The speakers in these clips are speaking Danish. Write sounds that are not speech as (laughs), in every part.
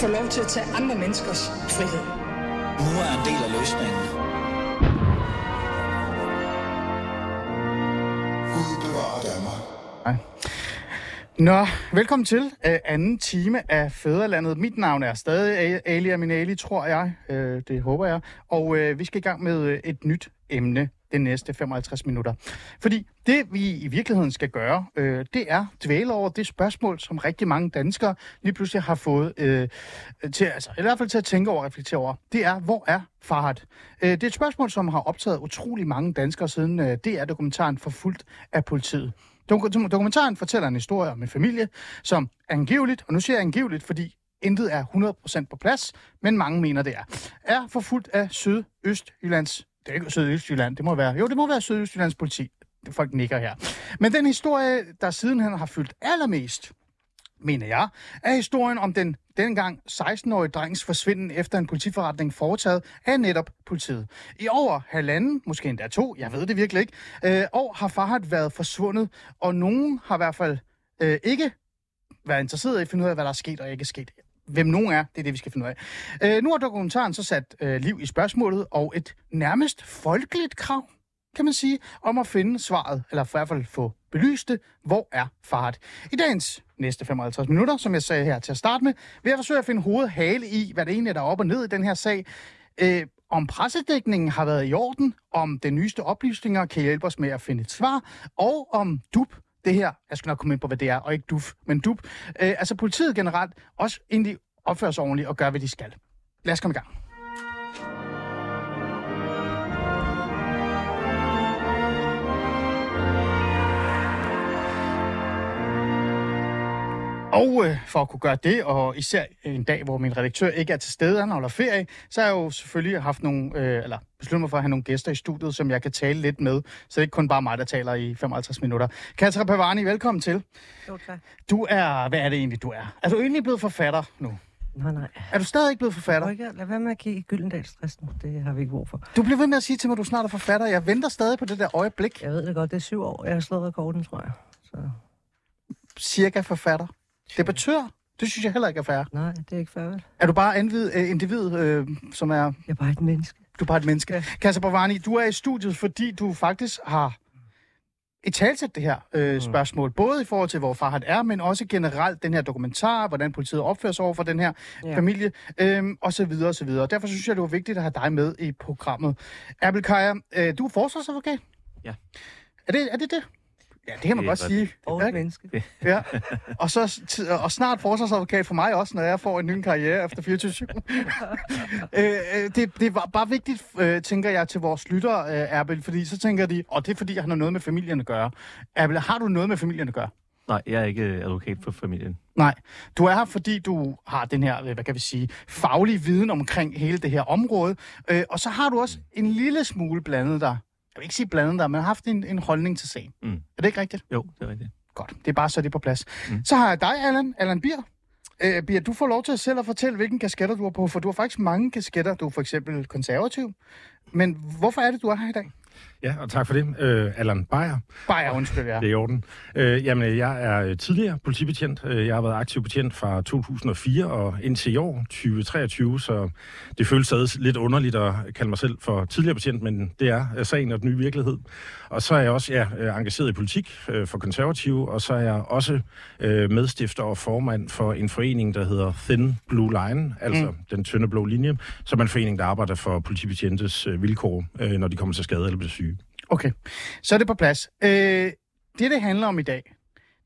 Få lov til at tage andre menneskers frihed. Nu er en del af løsningen. Gud bevarer Danmark. Nej. Nå, velkommen til uh, anden time af Fæderlandet. Mit navn er stadig Ali Aminali, tror jeg. Uh, det håber jeg. Og uh, vi skal i gang med uh, et nyt emne de næste 55 minutter. Fordi det, vi i virkeligheden skal gøre, øh, det er dvæle over det spørgsmål, som rigtig mange danskere lige pludselig har fået øh, til, altså, i hvert fald til at tænke over og reflektere over. Det er, hvor er Farhad? Øh, det er et spørgsmål, som har optaget utrolig mange danskere siden øh, DR-dokumentaren Forfulgt af politiet. Dokumentaren fortæller en historie om en familie, som angiveligt, og nu siger jeg angiveligt, fordi intet er 100% på plads, men mange mener det er, er forfulgt af Sydøstjyllands det er ikke Sydøstjylland, det må være. Jo, det må være Sydøstjyllands politi. Folk nikker her. Men den historie, der sidenhen har fyldt allermest, mener jeg, er historien om den dengang 16-årige drengs forsvinden efter en politiforretning foretaget af netop politiet. I over halvanden, måske endda to, jeg ved det virkelig ikke, øh, år har Farhat været forsvundet, og nogen har i hvert fald øh, ikke været interesseret i at finde ud af, hvad der er sket og ikke er sket hvem nogen er. Det er det, vi skal finde ud af. Øh, nu har dokumentaren så sat øh, liv i spørgsmålet, og et nærmest folkeligt krav, kan man sige, om at finde svaret, eller i hvert fald få belyst det, hvor er fart. I dagens næste 55 minutter, som jeg sagde her til at starte med, vil jeg forsøge at finde hovedet hale i, hvad det egentlig er, der er op og ned i den her sag. Øh, om pressedækningen har været i orden, om den nyeste oplysninger kan hjælpe os med at finde et svar, og om DUP, det her, jeg skal nok komme ind på, hvad det er, og ikke DUF, men DUP. Øh, altså politiet generelt også egentlig opfører sig ordentligt og gør, hvad de skal. Lad os komme i gang. Og øh, for at kunne gøre det, og især en dag, hvor min redaktør ikke er til stede, han holder ferie, så har jeg jo selvfølgelig haft nogle, øh, eller besluttet mig for at have nogle gæster i studiet, som jeg kan tale lidt med, så det er ikke kun bare mig, der taler i 55 minutter. Katra Pavani, velkommen til. Jo, tak. Du er, hvad er det egentlig, du er? Er du egentlig blevet forfatter nu? Nej, nej. Er du stadig ikke blevet forfatter? Ikke, lad være med at kigge Gyldendalstressen. Det har vi ikke brug for. Du bliver ved med at sige til mig, at du snart er forfatter. Jeg venter stadig på det der øjeblik. Jeg ved det godt. Det er syv år, jeg har slået rekorden, tror jeg. Så... Cirka forfatter. Det betyder, det synes jeg heller ikke er fair. Nej, det er ikke fair, vel? Er du bare individ, øh, individ øh, som er... Jeg er bare et menneske. Du er bare et menneske. Ja. Kasper Bavani, du er i studiet, fordi du faktisk har et talsæt det her øh, mm. spørgsmål, både i forhold til, hvor far han er, men også generelt den her dokumentar, hvordan politiet opfører sig over for den her ja. familie, øh, og så videre, og så videre. Derfor synes jeg, det var vigtigt at have dig med i programmet. Abel Kaja, øh, du er forsvarsadvokat? Ja. Er det er det? det? Ja, det kan man det godt sige. Og et menneske. Ja. Og, så, og snart forsvarsadvokat for mig også, når jeg får en ny karriere efter 24 (laughs) øh, øh, det, det var bare vigtigt, øh, tænker jeg, til vores lyttere, øh, Erbel, fordi så tænker de, og det er fordi, han har noget med familien at gøre. Erbel, har du noget med familien at gøre? Nej, jeg er ikke advokat for familien. Nej, du er her, fordi du har den her, hvad kan vi sige, faglige viden omkring hele det her område, øh, og så har du også en lille smule blandet dig jeg vil ikke sige blandet der, men har haft en, en holdning til sagen. Mm. Er det ikke rigtigt? Jo, det er rigtigt. Godt, det er bare så det på plads. Mm. Så har jeg dig, Allan, Allan Bier. Øh, Bier, du får lov til at selv at fortælle, hvilken kasketter du har på, for du har faktisk mange kasketter. Du er for eksempel konservativ. Men hvorfor er det, du er her i dag? Ja, og tak for det. Øh, Allan Beyer. Beyer, undskyld, ja. Det er i orden. Øh, jamen, jeg er øh, tidligere politibetjent. Øh, jeg har været aktiv betjent fra 2004 og indtil i år, 2023, så det føles stadig lidt underligt at kalde mig selv for tidligere betjent, men det er sagen og den nye virkelighed. Og så er jeg også ja, engageret i politik øh, for konservative, og så er jeg også øh, medstifter og formand for en forening, der hedder Thin Blue Line, altså mm. den tynde blå linje, som er en forening, der arbejder for politibetjentes øh, vilkår, øh, når de kommer til skade eller bliver syge. Okay, så er det på plads. Øh, det, det handler om i dag,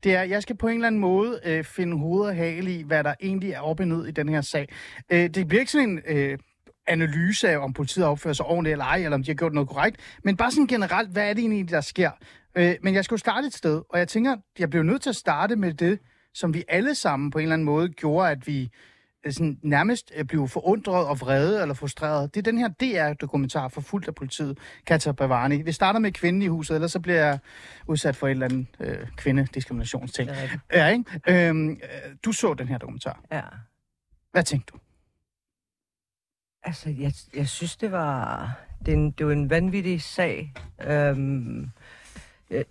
det er, at jeg skal på en eller anden måde øh, finde hoved og hale i, hvad der egentlig er op og ned i den her sag. Øh, det bliver ikke sådan en øh, analyse af, om politiet opfører sig ordentligt eller ej, eller om de har gjort noget korrekt, men bare sådan generelt, hvad er det egentlig, der sker? Øh, men jeg skal jo starte et sted, og jeg tænker, jeg bliver nødt til at starte med det, som vi alle sammen på en eller anden måde gjorde, at vi sådan, nærmest øh, blive forundret og vrede eller frustreret. Det er den her DR-dokumentar for fuldt af politiet, Katja Bavani. Vi starter med kvinden i huset, ellers så bliver jeg udsat for et eller andet øh, kvindediskriminationsting. Ja, ikke? Øhm, øh, du så den her dokumentar. Ja. Hvad tænkte du? Altså, jeg, jeg synes, det var, det, en, det var en vanvittig sag. Øhm,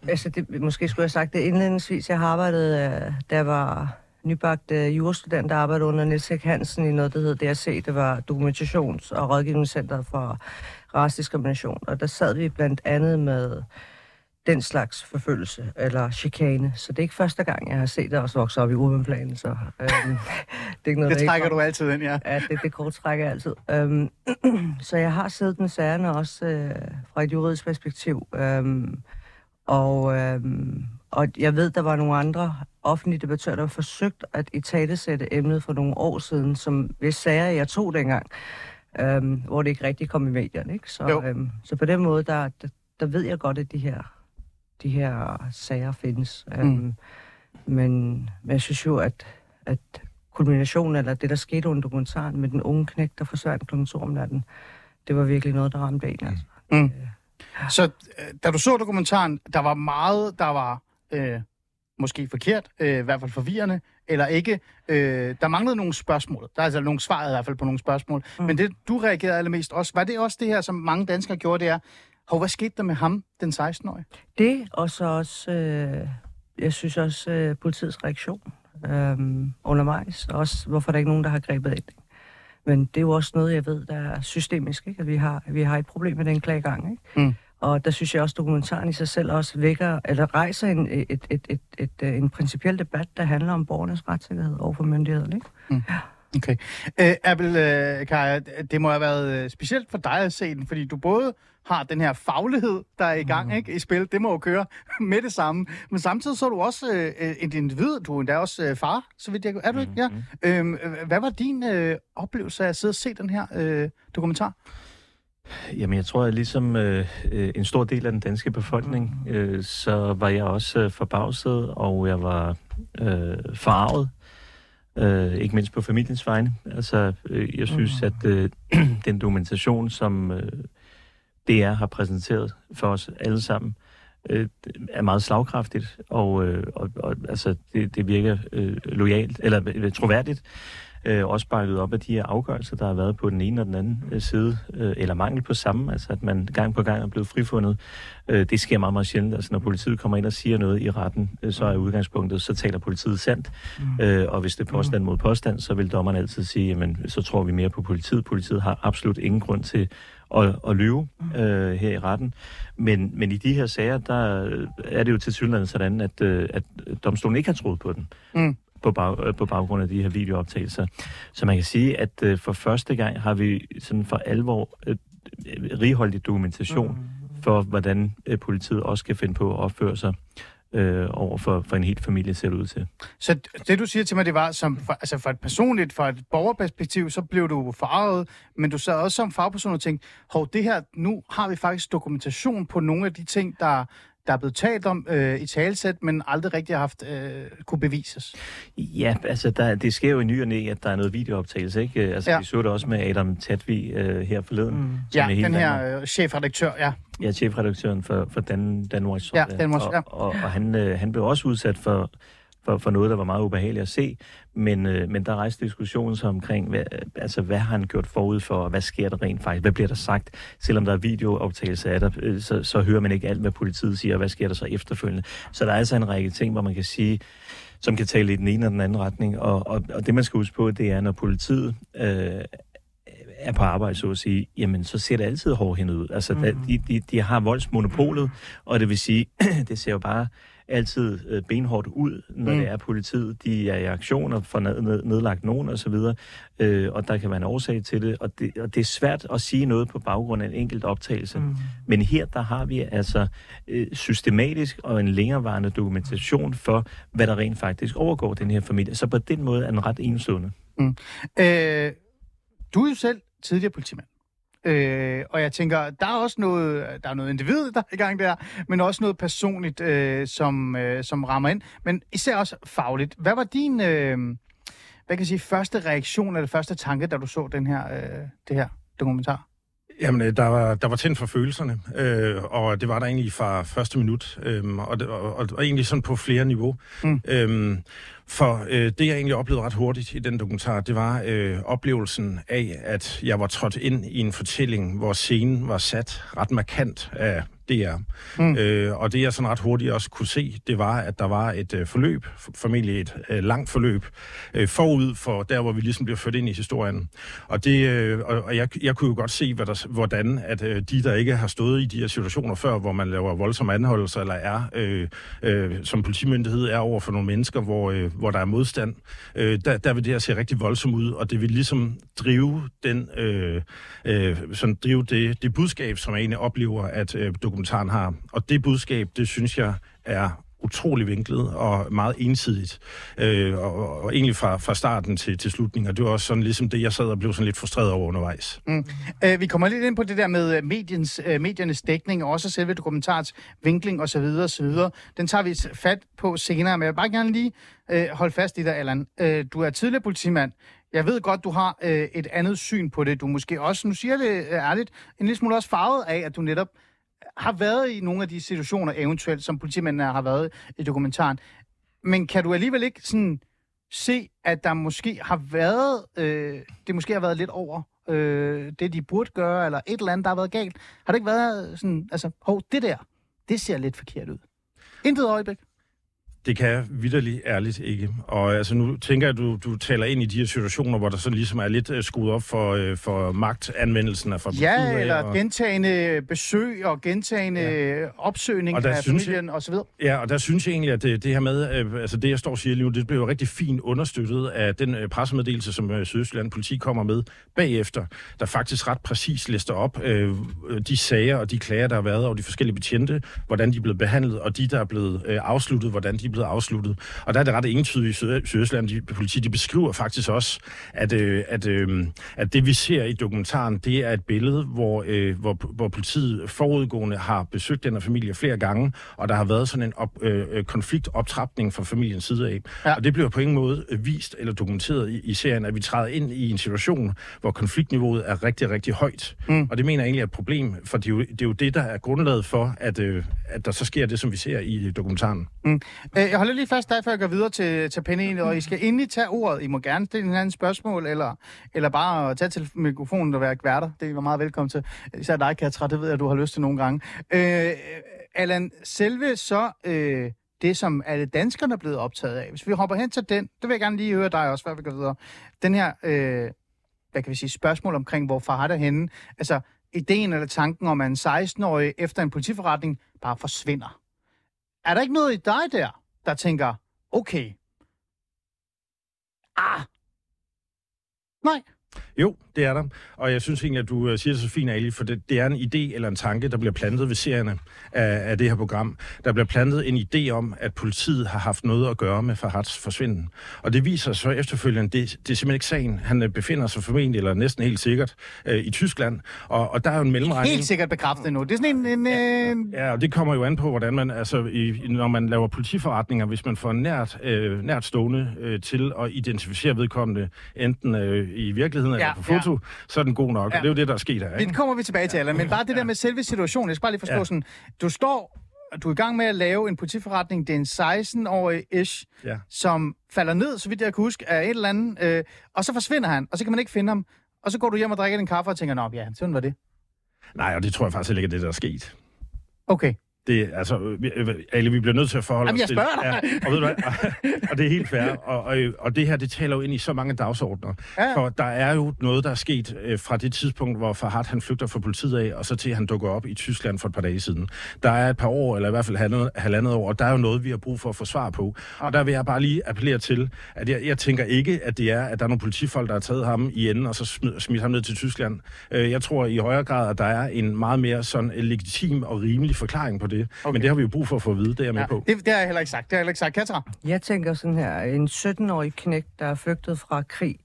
altså, det, måske skulle jeg have sagt det indledningsvis. Jeg har arbejdet, da jeg var nybagt øh, jurastudent, der arbejdede under Niels Hansen i noget, der hed DRC. Det var Dokumentations- og Rådgivningscenter for Racediskrimination. Og der sad vi blandt andet med den slags forfølgelse eller chikane. Så det er ikke første gang, jeg har set det også vokse op i urbanplanen, så øhm, (laughs) det er ikke noget, Det trækker du altid ind, ja. Ja, det, det kort trækker jeg altid. Øhm, (clears throat) så jeg har siddet med sagerne også øh, fra et juridisk perspektiv. Øhm, og, øhm, og jeg ved, der var nogle andre offentlige debattører, der forsøgt at i talesætte emnet for nogle år siden, som hvis sager jeg tog dengang, øhm, hvor det ikke rigtig kom i medierne. Ikke? Så, Jo. øhm, så på den måde, der, der, der ved jeg godt, at de her, de her sager findes. Øhm, men, men jeg synes jo, at, at kulminationen, eller det, der skete under dokumentaren med den unge knæk, der forsvandt kl. 2 om natten, det var virkelig noget, der ramte en. Altså. Mm. Så øh, da du så dokumentaren, der var meget, der var øh, måske forkert, øh, i hvert fald forvirrende, eller ikke. Øh, der manglede nogle spørgsmål. Der er altså nogle svar i hvert fald på nogle spørgsmål. Mm. Men det, du reagerede allermest også, var det også det her, som mange danskere gjorde, det er, Hov, hvad skete der med ham, den 16-årige? Det, og så også, øh, jeg synes også, øh, politiets reaktion øh, undervejs. Også, hvorfor er der ikke nogen, der har grebet ind. Men det er jo også noget, jeg ved, der er systemisk, ikke? at vi har, vi har et problem med den klagegang. Ikke? Mm. Og der synes jeg også, at dokumentaren i sig selv også vækker, eller rejser en, et, et, et, et, et, øh, en principiel debat, der handler om borgernes retssikkerhed over for myndighederne. Ikke? Okay. Øh, Abel, øh, Kaja, det må have været øh, specielt for dig at se den, fordi du både har den her faglighed, der er i gang mm. ikke, i spil. Det må jo køre (laughs) med det samme. Men samtidig så er du også øh, et individ. Du er endda også øh, far, så vidt jeg Er du ikke? Ja. Øhm, øh, hvad var din øh, oplevelse af at sidde og se den her øh, dokumentar? Jamen, jeg tror, at ligesom øh, øh, en stor del af den danske befolkning, øh, så var jeg også øh, forbavset, og jeg var øh, forarvet. Øh, ikke mindst på familiens vegne. Altså, øh, jeg synes, at øh, (clears throat) den dokumentation, som øh, DR har præsenteret for os alle sammen, øh, er meget slagkraftigt, og, øh, og, og altså, det, det virker øh, lojalt, eller øh, troværdigt, øh, også bakket op af de her afgørelser, der har været på den ene og den anden øh, side, øh, eller mangel på samme, altså at man gang på gang er blevet frifundet. Øh, det sker meget, meget sjældent. Altså når politiet kommer ind og siger noget i retten, øh, så er udgangspunktet, så taler politiet sandt. Øh, og hvis det er påstand mod påstand, så vil dommeren altid sige, jamen så tror vi mere på politiet. Politiet har absolut ingen grund til at, at lyve øh, her i retten. Men, men i de her sager, der øh, er det jo til synligheden sådan, at, øh, at domstolen ikke har troet på den. Mm. På, bag, øh, på baggrund af de her videooptagelser. Så man kan sige, at øh, for første gang har vi sådan for alvor øh, righoldig dokumentation for, hvordan øh, politiet også kan finde på at opføre sig øh, over for, for en helt familie, ser det ud til. Så det, du siger til mig, det var, som for, altså for et personligt, for et borgerperspektiv, så blev du farvet, men du sad også som fagperson og tænkte, hov, det her, nu har vi faktisk dokumentation på nogle af de ting, der, der er blevet talt om øh, i talsæt, men aldrig rigtig har haft øh, kunne bevises. Ja, altså der, det sker jo i ny og næ, at der er noget videooptagelse, ikke? Altså Ja. vi så det også med Adam Tatvi øh, her forleden. Mm. Ja, den her øh, chefredaktør, ja. Ja, chefredaktøren for, for Dan, Danmarks Ja, Danmarks, ja. og, og, og han, øh, han blev også udsat for, for, for noget, der var meget ubehageligt at se, men, øh, men der rejste diskussionen så omkring, hvad, altså, hvad har han gjort forud for, og hvad sker der rent faktisk? Hvad bliver der sagt? Selvom der er videooptagelse af det, øh, så, så hører man ikke alt, hvad politiet siger, og hvad sker der så efterfølgende? Så der er altså en række ting, hvor man kan sige, som kan tale i den ene og den anden retning, og, og, og det man skal huske på, det er, når politiet øh, er på arbejde, så at sige, jamen så ser det altid hårdhændet ud. Altså, mm. de, de, de har voldsmonopolet, og det vil sige, (clears throat) det ser jo bare altid øh, benhårdt ud, når Mm. mm. det er politiet. De er i aktioner for ned, ned, nedlagt nogen og så videre, øh, og der kan være en årsag til det, og det, og det er svært at sige noget på baggrund af en enkelt optagelse. Mm. Men her, der har vi altså øh, systematisk og en længerevarende dokumentation for, hvad der rent faktisk overgår den her familie. Så på den måde er den ret enslående. Øh, du er jo selv tidligere politimand. Øh, og jeg tænker, der er også noget, der er noget individ, der er i gang der, men også noget personligt, øh, som, øh, som rammer ind. Men især også fagligt. Hvad var din, øh, hvad kan jeg sige, første reaktion eller første tanke, da du så den her, øh, det her dokumentar? Jamen, øh, der var, der var tændt for følelserne, øh, og det var der egentlig fra første minut, øh, og, og, og, og egentlig sådan på flere niveau. Mm. Øh, for øh, det, jeg egentlig oplevede ret hurtigt i den dokumentar, det var øh, oplevelsen af, at jeg var trådt ind i en fortælling, hvor scenen var sat ret markant af DR. Mm. Øh, og det, jeg sådan ret hurtigt også kunne se, det var, at der var et øh, forløb, formentlig et øh, langt forløb, øh, forud for der, hvor vi ligesom bliver ført ind i historien. Og, det, øh, og, og jeg, jeg kunne jo godt se, hvad der, hvordan at øh, de, der ikke har stået i de her situationer før, hvor man laver voldsomme anholdelser, eller er øh, øh, som politimyndighed er over for nogle mennesker, hvor, øh, hvor der er modstand, øh, der, der vil det her se rigtig voldsomt ud, og det vil ligesom drive den, øh, øh, sådan drive det, det budskab, som jeg egentlig oplever, at øh, dokumentaren har. Og det budskab, det synes jeg er utrolig vinklet og meget ensidigt. Øh, og, og egentlig fra, fra starten til, til slutningen. Og det var også sådan ligesom det, jeg sad og blev sådan lidt frustreret over undervejs. Mm. Øh, vi kommer lidt ind på det der med øh, mediens, øh, mediernes dækning, og også selve dokumentarets vinkling osv. osv. Den tager vi fat på senere, men jeg vil bare gerne lige øh, holde fast i dig, Allan. Øh, du er tidligere politimand. Jeg ved godt, du har øh, et andet syn på det. Du er måske også, nu siger jeg det øh, ærligt, en lille smule også farvet af, at du netop har været i nogle af de situationer, eventuelt, som politimændene har været i dokumentaren. Men kan du alligevel ikke sådan se, at der måske har været, øh, det måske har været lidt over øh, det, de burde gøre, eller et eller andet, der har været galt? Har det ikke været sådan, altså, hov, det der, det ser lidt forkert ud? Intet øjeblik. Det kan jeg vidderligt ærligt ikke. Og altså, nu tænker jeg, at du, du taler ind i de her situationer, hvor der sådan ligesom er lidt uh, skruet op for, uh, for magtanvendelsen af for Ja, eller og... gentagende besøg og gentagende ja. opsøgning og af familien jeg, osv. Ja, og der synes jeg egentlig, at det, det her med, uh, altså det jeg står og siger lige nu, det blev jo rigtig fint understøttet af den uh, pressemeddelelse, som uh, Sydøstland politi kommer med bagefter, der faktisk ret præcis lister op uh, de sager og de klager, der har været, og de forskellige betjente, hvordan de er blevet behandlet, og de, der er blevet uh, afsluttet, hvordan de blevet afsluttet. Og der er det ret entydigt i Sydøstland, de, politi, de beskriver faktisk også, at, øh, at, øh, at det vi ser i dokumentaren, det er et billede, hvor, øh, hvor, hvor politiet forudgående har besøgt den her familie flere gange, og der har været sådan en op, øh, konfliktoptrapning fra familiens side af. Ja. Og det bliver på ingen måde vist eller dokumenteret i, i serien, at vi træder ind i en situation, hvor konfliktniveauet er rigtig, rigtig højt. Mm. Og det mener jeg egentlig er et problem, for det er jo det, er jo det der er grundlaget for, at, øh, at der så sker det, som vi ser i dokumentaren. Mm. Øh, Øh, jeg holder lige fast der, før jeg går videre til, til panelet, og I skal endelig tage ordet. I må gerne stille en anden spørgsmål, eller, eller bare tage til mikrofonen og være værter. Det er meget velkommen til. Især dig, Katra, det ved jeg, du har lyst til nogle gange. Øh, Allan, selve så... Øh, det, som alle danskerne er blevet optaget af. Hvis vi hopper hen til den, det vil jeg gerne lige høre dig også, før vi går videre. Den her, øh, hvad kan vi sige, spørgsmål omkring, hvor far er henne. Altså, ideen eller tanken om, at en 16-årig efter en politiforretning bare forsvinder. Er der ikke noget i dig der, der tænker, okay, ah, nej, jo, det er der. Og jeg synes egentlig, at du øh, siger det så fint, Ali, for det, det er en idé eller en tanke, der bliver plantet ved serierne af, af det her program. Der bliver plantet en idé om, at politiet har haft noget at gøre med Farhats forsvinden. Og det viser så efterfølgende, det, det er simpelthen ikke sagen. Han øh, befinder sig formentlig, eller næsten helt sikkert, øh, i Tyskland. Og, og der er jo en mellemregning. Helt sikkert bekræftet nu. Det er sådan en... en ja, ja, og det kommer jo an på, hvordan man, altså, i, når man laver politiforretninger, hvis man får nært, øh, nært stående øh, til at identificere vedkommende, enten øh, i virkeligheden ja, eller på foto, ja. så er den god nok. Ja. Og det er jo det, der er sket her. Ikke? Det kommer vi tilbage til, Allan. Men bare det der med selve situationen. Jeg skal bare lige forstå ja. sådan. Du står du er i gang med at lave en politiforretning. Det er en 16-årig ish, ja. som falder ned, så vidt jeg kan huske, af et eller andet. Øh, og så forsvinder han, og så kan man ikke finde ham. Og så går du hjem og drikker en kaffe og tænker, nå ja, sådan var det. Nej, og det tror jeg faktisk ikke er det, der er sket. Okay. Det, altså, Ali, vi bliver nødt til at forholde Jamen, os til... Jamen, jeg spørger dig! Ja, og, ved du hvad, og det er helt fair. Og, og, og det her, det taler jo ind i så mange dagsordner. Ja. For der er jo noget, der er sket øh, fra det tidspunkt, hvor Farhat han flygter fra politiet af, og så til han dukker op i Tyskland for et par dage siden. Der er et par år, eller i hvert fald halvandet, halvandet år, og der er jo noget, vi har brug for at få svar på. Og der vil jeg bare lige appellere til, at jeg, jeg tænker ikke, at det er, at der er nogle politifolk, der har taget ham i enden, og så smidt, smidt ham ned til Tyskland. Øh, jeg tror i højere grad, at der er en meget mere sådan legitim og rimelig forklaring på det. Okay. Men det har vi jo brug for at få at vide, det er jeg med ja, på. Det, det har jeg heller ikke sagt. Det har jeg heller ikke sagt. Katra? Jeg tænker sådan her, en 17-årig knæk, der er flygtet fra krig,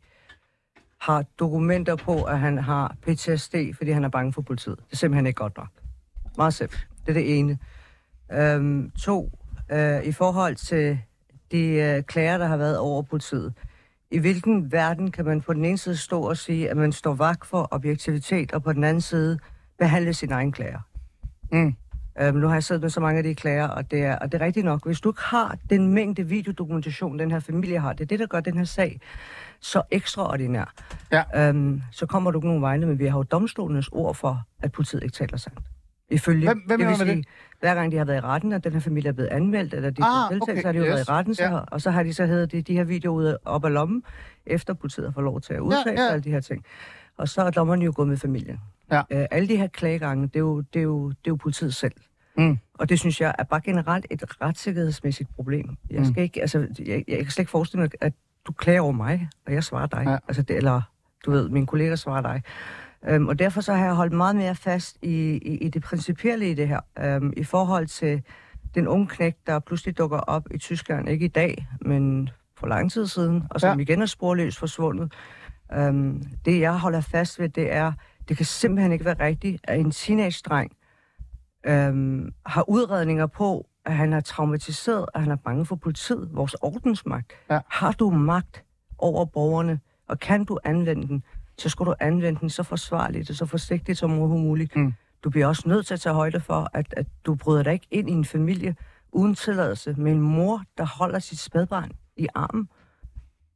har dokumenter på, at han har PTSD, fordi han er bange for politiet. Det er simpelthen ikke godt nok. Meget simpelt. Det er det ene. Øhm, to, øh, i forhold til de øh, klager, der har været over politiet. I hvilken verden kan man på den ene side stå og sige, at man står vagt for objektivitet, og på den anden side behandle sin egen klager? Mm. Øhm, nu har jeg siddet med så mange af de klager, og det, er, og det er rigtigt nok. Hvis du ikke har den mængde videodokumentation, den her familie har, det er det, der gør den her sag så ekstraordinær, Ja. øhm, så kommer du ikke nogen vegne, men vi har jo domstolenes ord for, at politiet ikke taler sandt. Ifølge, Hvem- hvem det vil sige, det? hver gang de har været i retten, at den her familie er blevet anmeldt, eller de Ah, deltaget, okay, så har de jo yes, været i retten, så, ja. og så har de så hævet de, de her videoer ud op af lommen, efter politiet fået lov til at udtale ja. ja. alle de her ting. Og så er dommerne jo gået med familien. Ja. Øh, alle de her klagegange, det er jo, det er jo, det er jo politiet selv. Mm. Og det synes jeg er bare generelt et retssikkerhedsmæssigt problem. Jeg, skal ikke, altså, jeg, jeg kan slet ikke forestille mig, at du klager over mig, og jeg svarer dig. Ja. Altså det, eller, du ved, min kollega svarer dig. Øhm, og derfor så har jeg holdt meget mere fast i, i, i det principielle i det her. Øhm, I forhold til den unge knægt, der pludselig dukker op i Tyskland, ikke i dag, men for lang tid siden, og som ja. igen er sporløst forsvundet. Øhm, det, jeg holder fast ved, det er, det kan simpelthen ikke være rigtigt, at en teenage-dreng øhm, har udredninger på, at han er traumatiseret, at han er bange for politiet, vores ordensmagt. Ja. Har du magt over borgerne, og kan du anvende den, så skal du anvende den så forsvarligt og så forsigtigt som muligt. Mm. Du bliver også nødt til at tage højde for, at, at du bryder dig ikke ind i en familie uden tilladelse med en mor, der holder sit spædbarn i armen.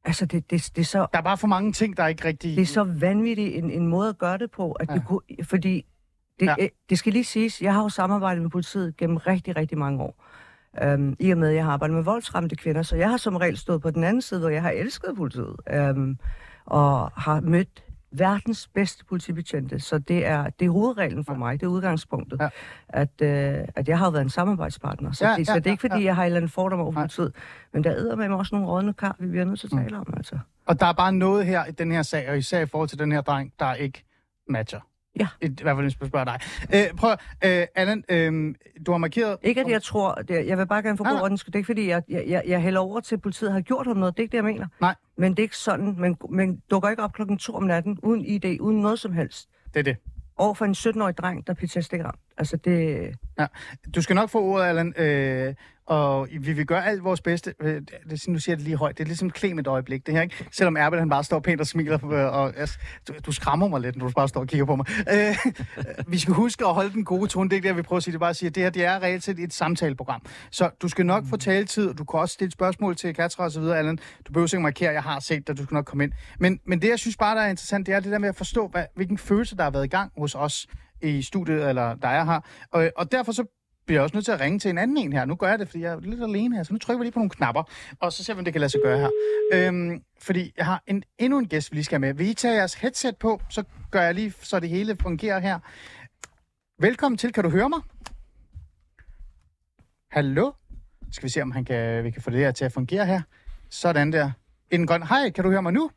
Altså, det, det, det, er så, Der er bare for mange ting, der er ikke rigtig... det er så vanvittigt en, en måde at gøre det på, at ja. det kunne, fordi det, Ja. ja. det skal lige siges, jeg har jo samarbejdet med politiet gennem rigtig, rigtig mange år. Um, I og med, at jeg har arbejdet med voldsramte kvinder, så jeg har som regel stået på den anden side, hvor jeg har elsket politiet, um, og har mødt verdens bedste politibetjente. Så det er, det er hovedreglen for mig, det er udgangspunktet, Ja. ja. at, uh, at jeg har været en samarbejdspartner. Så, Ja, ja, det, så ja, det er ikke, ja, fordi jeg har et eller andet fordom over politiet, men der er med mig også nogle rådne kar, vi bliver nødt til at tale om, altså. Og der er bare noget her i den her sag, og især i forhold til den her dreng, der ikke matcher. Ja. I, i hvert fald, hvis jeg spørger dig. Øh, prøv, øh, Allan, øh, du har markeret... Ikke at jeg tror, det, jeg vil bare gerne få skyld. Det er ikke fordi, jeg, jeg, jeg, jeg hælder over til, at politiet har gjort ham noget. Det er ikke det, jeg mener. Nej. Men det er ikke sådan. Man, man dukker ikke op klokken to om natten, uden ID, uden noget som helst. Det er det. Over for en 17-årig dreng, der er PTSD ramt. Altså det... Du skal nok få ordet, Allan, øh, og vi vil gøre alt vores bedste. Øh, det, nu siger det lige højt. Det er ligesom klem et øjeblik, det her, ikke? Selvom Erbel, han bare står pænt og smiler, øh, og altså, du, du skræmmer mig lidt, når du bare står og kigger på mig. Øh, vi skal huske at holde den gode tone. Det er ikke det, jeg vil prøve at sige. Det er bare at sige, at det her det er reelt set et samtaleprogram. Så du skal nok få taletid, og du kan også stille spørgsmål til Katra og så videre, Allan. Du behøver ikke markere, at jeg har set dig, du skal nok komme ind. Men, men det, jeg synes bare, der er interessant, det er det der med at forstå, hvad, hvilken følelse, der har været i gang hos os i studiet, eller der er her. Og, og derfor så bliver jeg også nødt til at ringe til en anden en her. Nu gør jeg det, fordi jeg er lidt alene her, så nu trykker vi lige på nogle knapper, og så ser vi, om det kan lade sig gøre her. Øhm, fordi jeg har en, endnu en gæst, vi lige skal have med. Vil I tage jeres headset på, så gør jeg lige, så det hele fungerer her. Velkommen til. Kan du høre mig? Hallo? Skal vi se, om han kan, vi kan få det her til at fungere her. Sådan der. En grøn. Hej, kan du høre mig nu?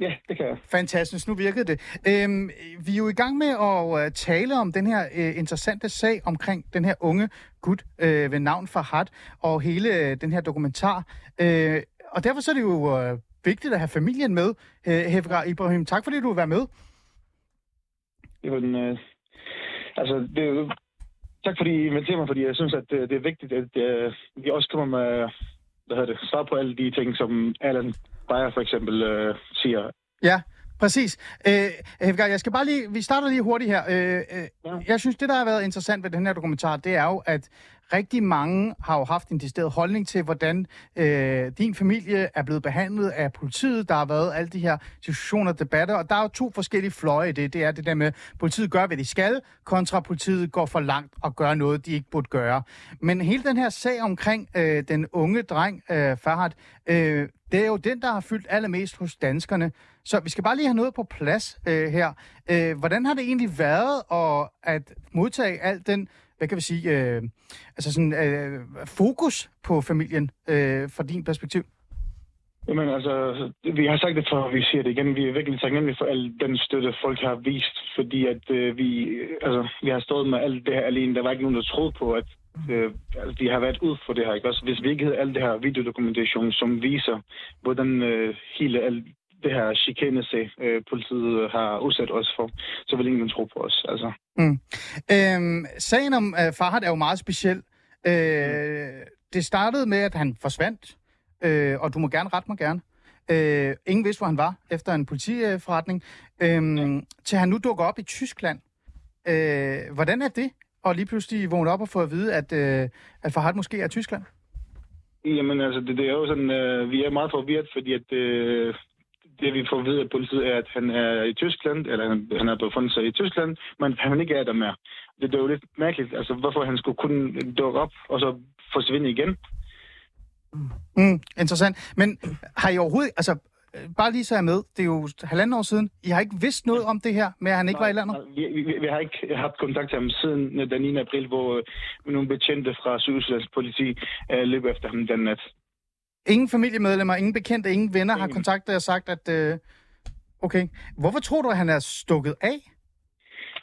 Ja, det kan jeg. Fantastisk, nu virkede det. Øhm, vi er jo i gang med at uh, tale om den her uh, interessante sag omkring den her unge gut uh, ved navn Farhad og hele uh, den her dokumentar. Uh, og derfor så er det jo uh, vigtigt at have familien med, uh, Hefgar Ibrahim. Tak fordi du vil være med. Jamen, øh, altså, det er jo... Tak fordi I inviterer mig, fordi jeg synes, at det, det er vigtigt, at øh, vi også kommer med hvad hedder det, svar på alle de ting, som Allan Bayer for eksempel øh, siger. Ja, præcis. Øh, jeg skal bare lige, vi starter lige hurtigt her. Øh, øh, Ja. jeg synes, det der har været interessant ved den her dokumentar, det er jo, at rigtig mange har jo haft en decideret holdning til, hvordan øh, din familie er blevet behandlet af politiet. Der har været alle de her diskussioner og debatter, og der er jo to forskellige fløje i det. Det er det der med, at politiet gør, hvad de skal, kontra politiet går for langt og gør noget, de ikke burde gøre. Men hele den her sag omkring øh, den unge dreng, øh, Farhad, øh, det er jo den, der har fyldt allermest hos danskerne. Så vi skal bare lige have noget på plads øh, her. Øh, hvordan har det egentlig været at, at modtage al den, hvad kan vi sige, øh, altså sådan, øh, fokus på familien øh, fra din perspektiv? Jamen altså, vi har sagt det før, og vi siger det igen. Vi er virkelig taknemmelige for al den støtte, folk har vist, fordi at øh, vi, øh, altså, vi har stået med alt det her alene. Der var ikke nogen, der troede på, at øh, altså, vi har været ud for det her. Ikke? Også, hvis vi ikke havde alt det her videodokumentation, som viser, hvordan øh, hele al det her chikane-sag, øh, politiet har udsat os for, så vil ingen tro på os. Altså. Mm. Øhm, sagen om øh, Farhad er jo meget speciel. Øh, det startede med, at han forsvandt, øh, og du må gerne rette mig gerne. Øh, ingen vidste, hvor han var efter en politiforretning. Øh, til han nu dukker op i Tyskland. Øh, hvordan er det? og lige pludselig vågnet op og fået at vide, at, øh, at Farhad måske er i Tyskland? Jamen altså, det, det er jo sådan, øh, vi er meget forvirret, fordi at øh, det vi får at vide af politiet er, at han er i Tyskland, eller han, han har befundet sig i Tyskland, men han ikke er der mere. Det, det er jo lidt mærkeligt, altså hvorfor han skulle kunne dukke op og så forsvinde igen. Mm, interessant. Men har I overhovedet, altså øh, bare lige så jeg med, det er jo halvanden år siden, I har ikke vidst noget om det her, med at han ikke var i landet? Vi, vi, vi har ikke haft kontakt til ham siden den 9. april, hvor øh, nogle betjente fra Sydøstlands politi øh, løb efter ham den nat. Ingen familiemedlemmer, ingen bekendte, ingen venner har Ingen. kontaktet og sagt, at... Øh, okay. Hvorfor tror du, at han er stukket af?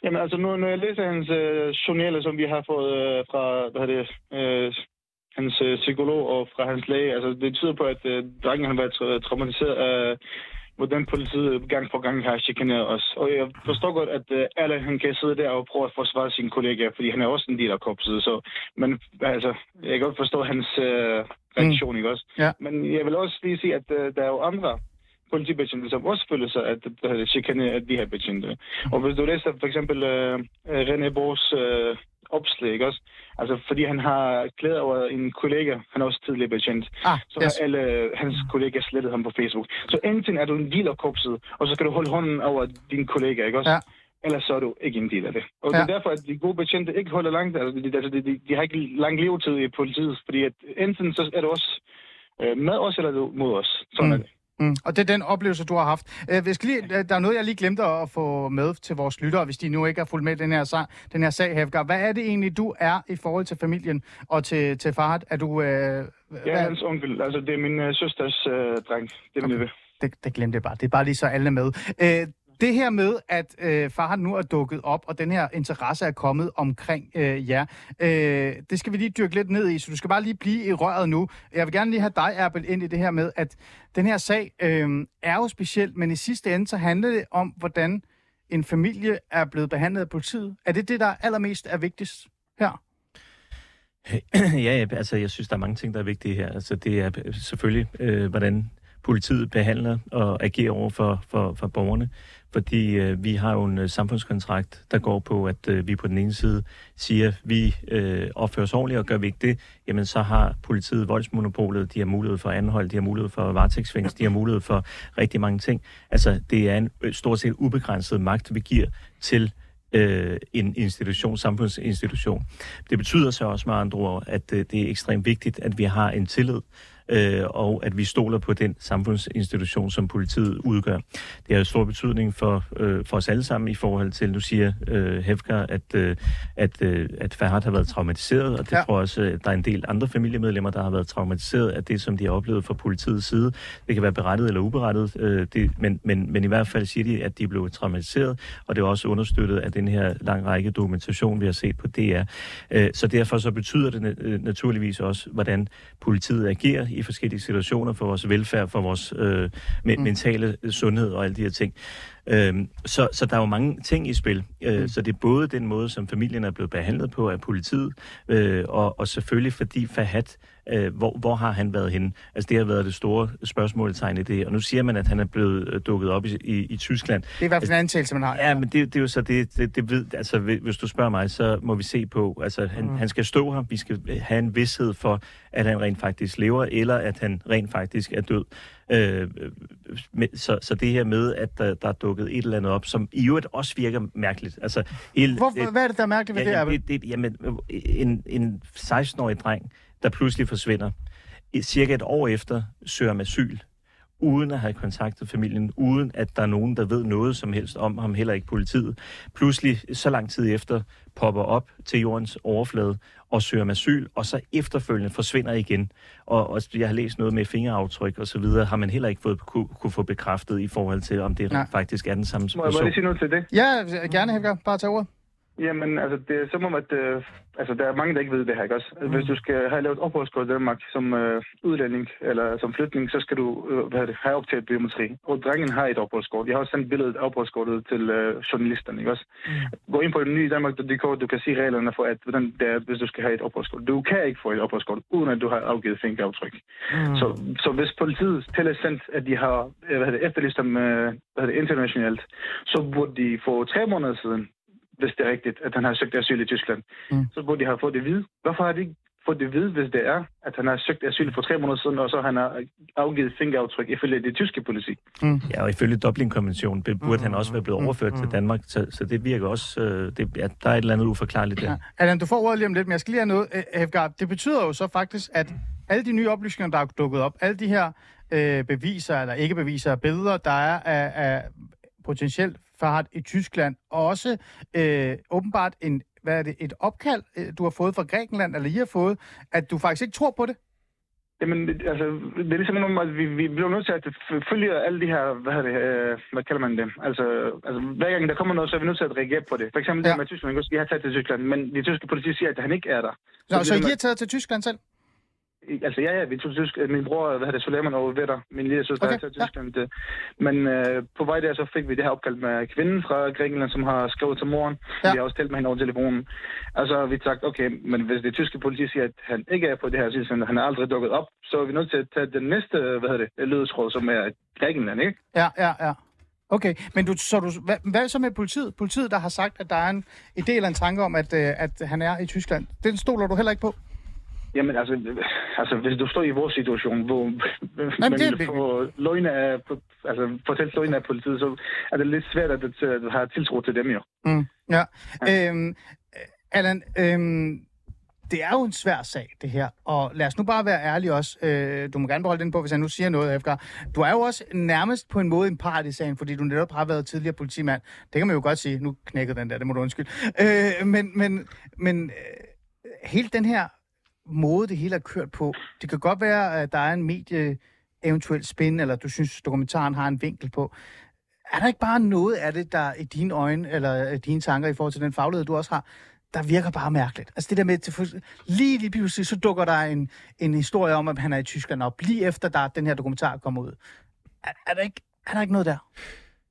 Jamen altså, nu, når jeg læser hans øh, journaler, som vi har fået øh, fra, hvad hedder det, øh, hans øh, psykolog og fra hans læge, altså det tyder på, at øh, drengen har været tra- traumatiseret af, hvordan politiet gang på gang har chikaneret os. Og jeg forstår godt, at øh, alle han kan sidde der og prøve at forsvare sine kollegaer, fordi han er også en del af korpset. Så, men altså, jeg kan godt forstå hans øh, reaktion, mm. ikke også? Ja. Men jeg vil også lige sige, at øh, der er jo andre politibetjente, som også føler sig, at er chikane af de her betjente. Og hvis du læser for eksempel øh, René Bors øh, opslag, også? Altså, fordi han har klædet over en kollega, han er også tidligere betjent, Ah, så yes. har alle hans kollegaer slettet ham på Facebook. Så enten er du en del af korpset, og så skal du holde hånden over din kollega, ikke også? Ja. Ellers så er du ikke en del af det. Og Ja. det er derfor, at de gode betjente ikke holder langt. Altså, de, altså, de, de, de har ikke lang levetid i politiet, fordi at enten så er du også øh, med os, eller er du mod os. Sådan Mm. er det. Mm. Og det er den oplevelse, du har haft. Øh, skal lige, der er noget, jeg lige glemte at få med til vores lyttere, hvis de nu ikke har fulgt med den her, sag, den her sag, Hæfgar. Hvad er det egentlig, du er i forhold til familien og til, til Farhat? Er du... Øh, Jeg er hans onkel. Altså, det er min øh, søsters øh, dreng. Det er min okay. det, det glemte jeg bare. Det er bare lige så alle med. Øh, det her med, at øh, Farhat nu er dukket op, og den her interesse er kommet omkring øh, jer, øh, det skal vi lige dyrke lidt ned i, så du skal bare lige blive i røret nu. Jeg vil gerne lige have dig, Erbel, ind i det her med, at den her sag øh, er jo speciel, men i sidste ende så handler det om, hvordan en familie er blevet behandlet af politiet. Er det det, der allermest er vigtigst her? (clears throat) ja, altså jeg synes, der er mange ting, der er vigtige her. Altså det er øh, selvfølgelig, øh, hvordan politiet behandler og agerer over for, for, for borgerne. Fordi øh, vi har jo en øh, samfundskontrakt, der går på, at øh, vi på den ene side siger, at vi øh, opfører os ordentligt, og gør vi ikke det, jamen så har politiet voldsmonopolet, de har mulighed for anhold, de har mulighed for varetægtsfængsel, de har mulighed for rigtig mange ting. Altså det er en øh, stort set ubegrænset magt, vi giver til øh, en institution, samfundsinstitution. Det betyder så også med andre ord, at øh, det er ekstremt vigtigt, at vi har en tillid, øh, og at vi stoler på den samfundsinstitution, som politiet udgør. Det har jo stor betydning for, øh, for os alle sammen i forhold til, nu siger øh, Hefker, at, øh, at, øh, at Farhat har været traumatiseret, og det Ja. tror jeg også, at der er en del andre familiemedlemmer, der har været traumatiseret af det, som de har oplevet fra politiets side. Det kan være berettet eller uberettet, øh, det, men, men, men i hvert fald siger de, at de blev traumatiseret, og det er også understøttet af den her lang række dokumentation, vi har set på DR. Øh, så derfor så betyder det øh, naturligvis også, hvordan politiet agerer i forskellige situationer for vores velfærd, for vores øh, me- Mm. mentale sundhed og alle de her ting. Øhm, så, så der er jo mange ting i spil. Øh, Mm. Så det er både den måde, som familien er blevet behandlet på af politiet, øh, og, og selvfølgelig fordi Fahad, øh, hvor, hvor har han været henne? Altså det har været det store spørgsmålstegn i det. Og nu siger man, at han er blevet øh, dukket op i, i, i Tyskland. Det er i hvert fald en antagelse, man har. Ja, men det, det er jo så det, det, det ved, altså hvis du spørger mig, så må vi se på, altså han, Mm. han skal stå her, vi skal have en vidshed for, at han rent faktisk lever, eller at han rent faktisk er død. Øh, med, så, så det her med, at der, der er dukket et eller andet op, som i øvrigt også virker mærkeligt. Altså, hele, Hvor, hvad er det, der er mærkeligt ved ja, det, det, det, jamen, en, en 16-årig dreng, der pludselig forsvinder, i- cirka et år efter søger om asyl, uden at have kontaktet familien, uden at der er nogen, der ved noget som helst om ham, heller ikke politiet. Pludselig, så lang tid efter, popper op til jordens overflade og søger om asyl, og så efterfølgende forsvinder igen. Og, og jeg har læst noget med fingeraftryk og så videre, har man heller ikke fået, kunne, kunne få bekræftet i forhold til, om det Nej. rent faktisk er den samme Må jeg bare person. lige sige noget til det? Ja, gerne, Hæfgar. Bare tag ordet. Jamen, altså, det er som om, at øh, altså, der er mange, der ikke ved det her, ikke også? Mm. Hvis du skal have lavet opholdskort i Danmark som øh, udlænding eller som flytning, så skal du øh, hvad det, have optaget biometri. Og drengen har et opholdskort. Jeg har også sendt billedet af opholdskortet til øh, journalisterne, ikke også? Mm. Gå ind på den nye Danmark.dk, du kan se reglerne for, at, hvordan det er, hvis du skal have et opholdskort. Du kan ikke få et opholdskort, uden at du har afgivet fingeraftryk. Mm. Så, så hvis politiet til er sendt, at de har øh, hvad det, efterlyst dem øh, hvad det, internationalt, så burde de for tre måneder siden hvis det er rigtigt, at han har søgt asyl i Tyskland. Mm. Så burde de have fået det at vide. Hvorfor har de ikke fået det at vide, hvis det er, at han har søgt asyl for tre måneder siden, og så han har afgivet fingeraftryk ifølge det tyske politi? Ja, og ifølge Dublin-konventionen burde han også være blevet Mm, overført mm. til Danmark, så, så det virker også, øh, det, ja, der er et eller andet uforklarligt der. Ja. Allan, du får ordet lige om lidt, men jeg skal lige have noget. Hefgard, det betyder jo så faktisk, at alle de nye oplysninger, der er dukket op, alle de her øh, beviser, eller ikke beviser, billeder, der er af, af potentielt Farhat i Tyskland, og også øh, åbenbart en, hvad er det, et opkald, øh, du har fået fra Grækenland, eller I har fået, at du faktisk ikke tror på det? Jamen, det- altså, det er ligesom om, at vi, vi bliver nødt til at følge alle de her, hvad, hedder det, øh, hvad kalder man det? Altså, altså, hver gang der kommer noget, så er vi nødt til at reagere på det. For eksempel Ja. ja. med Tyskland, vi har taget til Tyskland, men de tyske politi siger, at han ikke er der. Nå, det så er I med- har taget til Tyskland selv? Altså, ja, ja, vi tog Tyskland. Min bror, hvad hedder det, Suleiman og Vetter, min lille søster, Okay, til Tyskland. Ja. Men øh, på vej der, så fik vi det her opkald med kvinden fra Grækenland, som har skrevet til moren. Ja. Vi har også talt med hende over telefonen. Altså, vi sagt, okay, men hvis det tyske politi siger, at han ikke er på det her asylcenter, han er aldrig dukket op, så er vi nødt til at tage den næste, hvad hedder det, ledetråd, som er Grækenland, ikke? Ja, ja, ja. Okay, men du, så du, hvad, hvad så med politiet? Politiet, der har sagt, at der er en idé eller en tanke om, at, øh, at han er i Tyskland. Den stoler du heller ikke på? Jamen altså, altså, hvis du står i vores situation, hvor man det- vil få løgne af, altså, fortælle løgne af politiet, så er det lidt svært at, at have tiltro til dem jo. Mm, ja. Øhm, Allan, øhm, det er jo en svær sag, det her. Og lad os nu bare være ærlige også. Øh, du må gerne beholde den på, hvis jeg nu siger noget, Efgar. Du er jo også nærmest på en måde en part i sagen, fordi du netop har været tidligere politimand. Det kan man jo godt sige. Nu knækkede den der, det må du undskylde. Øh, men men, men øh, hele den her måde, det hele er kørt på, det kan godt være, at der er en medie eventuelt spin, eller du synes, dokumentaren har en vinkel på. Er der ikke bare noget af det, der i dine øjne, eller dine tanker i forhold til den faglighed, du også har, der virker bare mærkeligt. Altså det der med, til, lige lige pludselig, så dukker der en, en historie om, at han er i Tyskland op, lige efter der den her dokumentar kommer ud. Er, er, der, ikke, er der ikke noget der?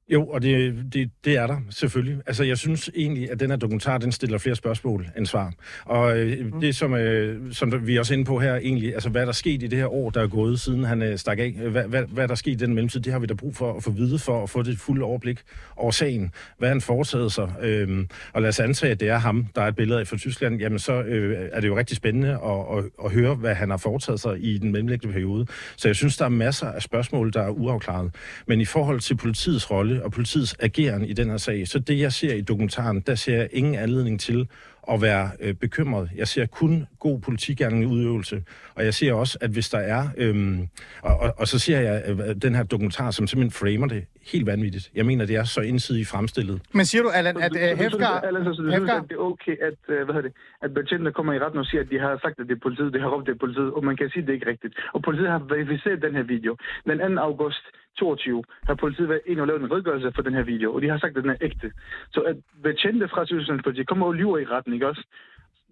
Jo, og det, det, det er der selvfølgelig. Altså, jeg synes egentlig, at den her dokumentar, den stiller flere spørgsmål end svar. Og øh, det, som, øh, som vi er også inde på her, egentlig, altså hvad der er sket i det her år, der er gået, siden han øh, stak af, hvad, hvad, hvad der er sket i den mellemtid, det har vi da brug for at få vide for at få det fulde overblik over sagen. Hvad han foretaget sig. Øh, og lad os antage, at det er ham, der er et billede af fra Tyskland, jamen så øh, er det jo rigtig spændende at, at, at høre, hvad han har foretaget sig i den mellemliggende periode. Så jeg synes, der er masser af spørgsmål, der er uafklaret. Men i forhold til politiets rolle og politiets ageren i den her sag, så det, jeg ser i dokumentaren, der ser jeg ingen anledning til at være øh, bekymret. Jeg ser kun god politigærning i udøvelse. Og jeg ser også, at hvis der er... Øhm, og, og, og så ser jeg øh, den her dokumentar, som simpelthen framer det helt vanvittigt. Jeg mener, det er så ensidigt fremstillet. Men siger du, Allan, at synes, Hefgar... Allan, så du synes, Hefgar- at det er okay, at, øh, hvad hedder det, at betjentene kommer i retten og siger, at de har sagt, at det er politiet, de har råbt, det er politiet, og man kan sige, at det er ikke rigtigt. Og politiet har verificeret den her video. Den 2. august 22 har politiet været inde og lavet en redegørelse for den her video, og de har sagt, at den er ægte. Så at betjente fra Tysklands politi kommer og lyver i retten, ikke også?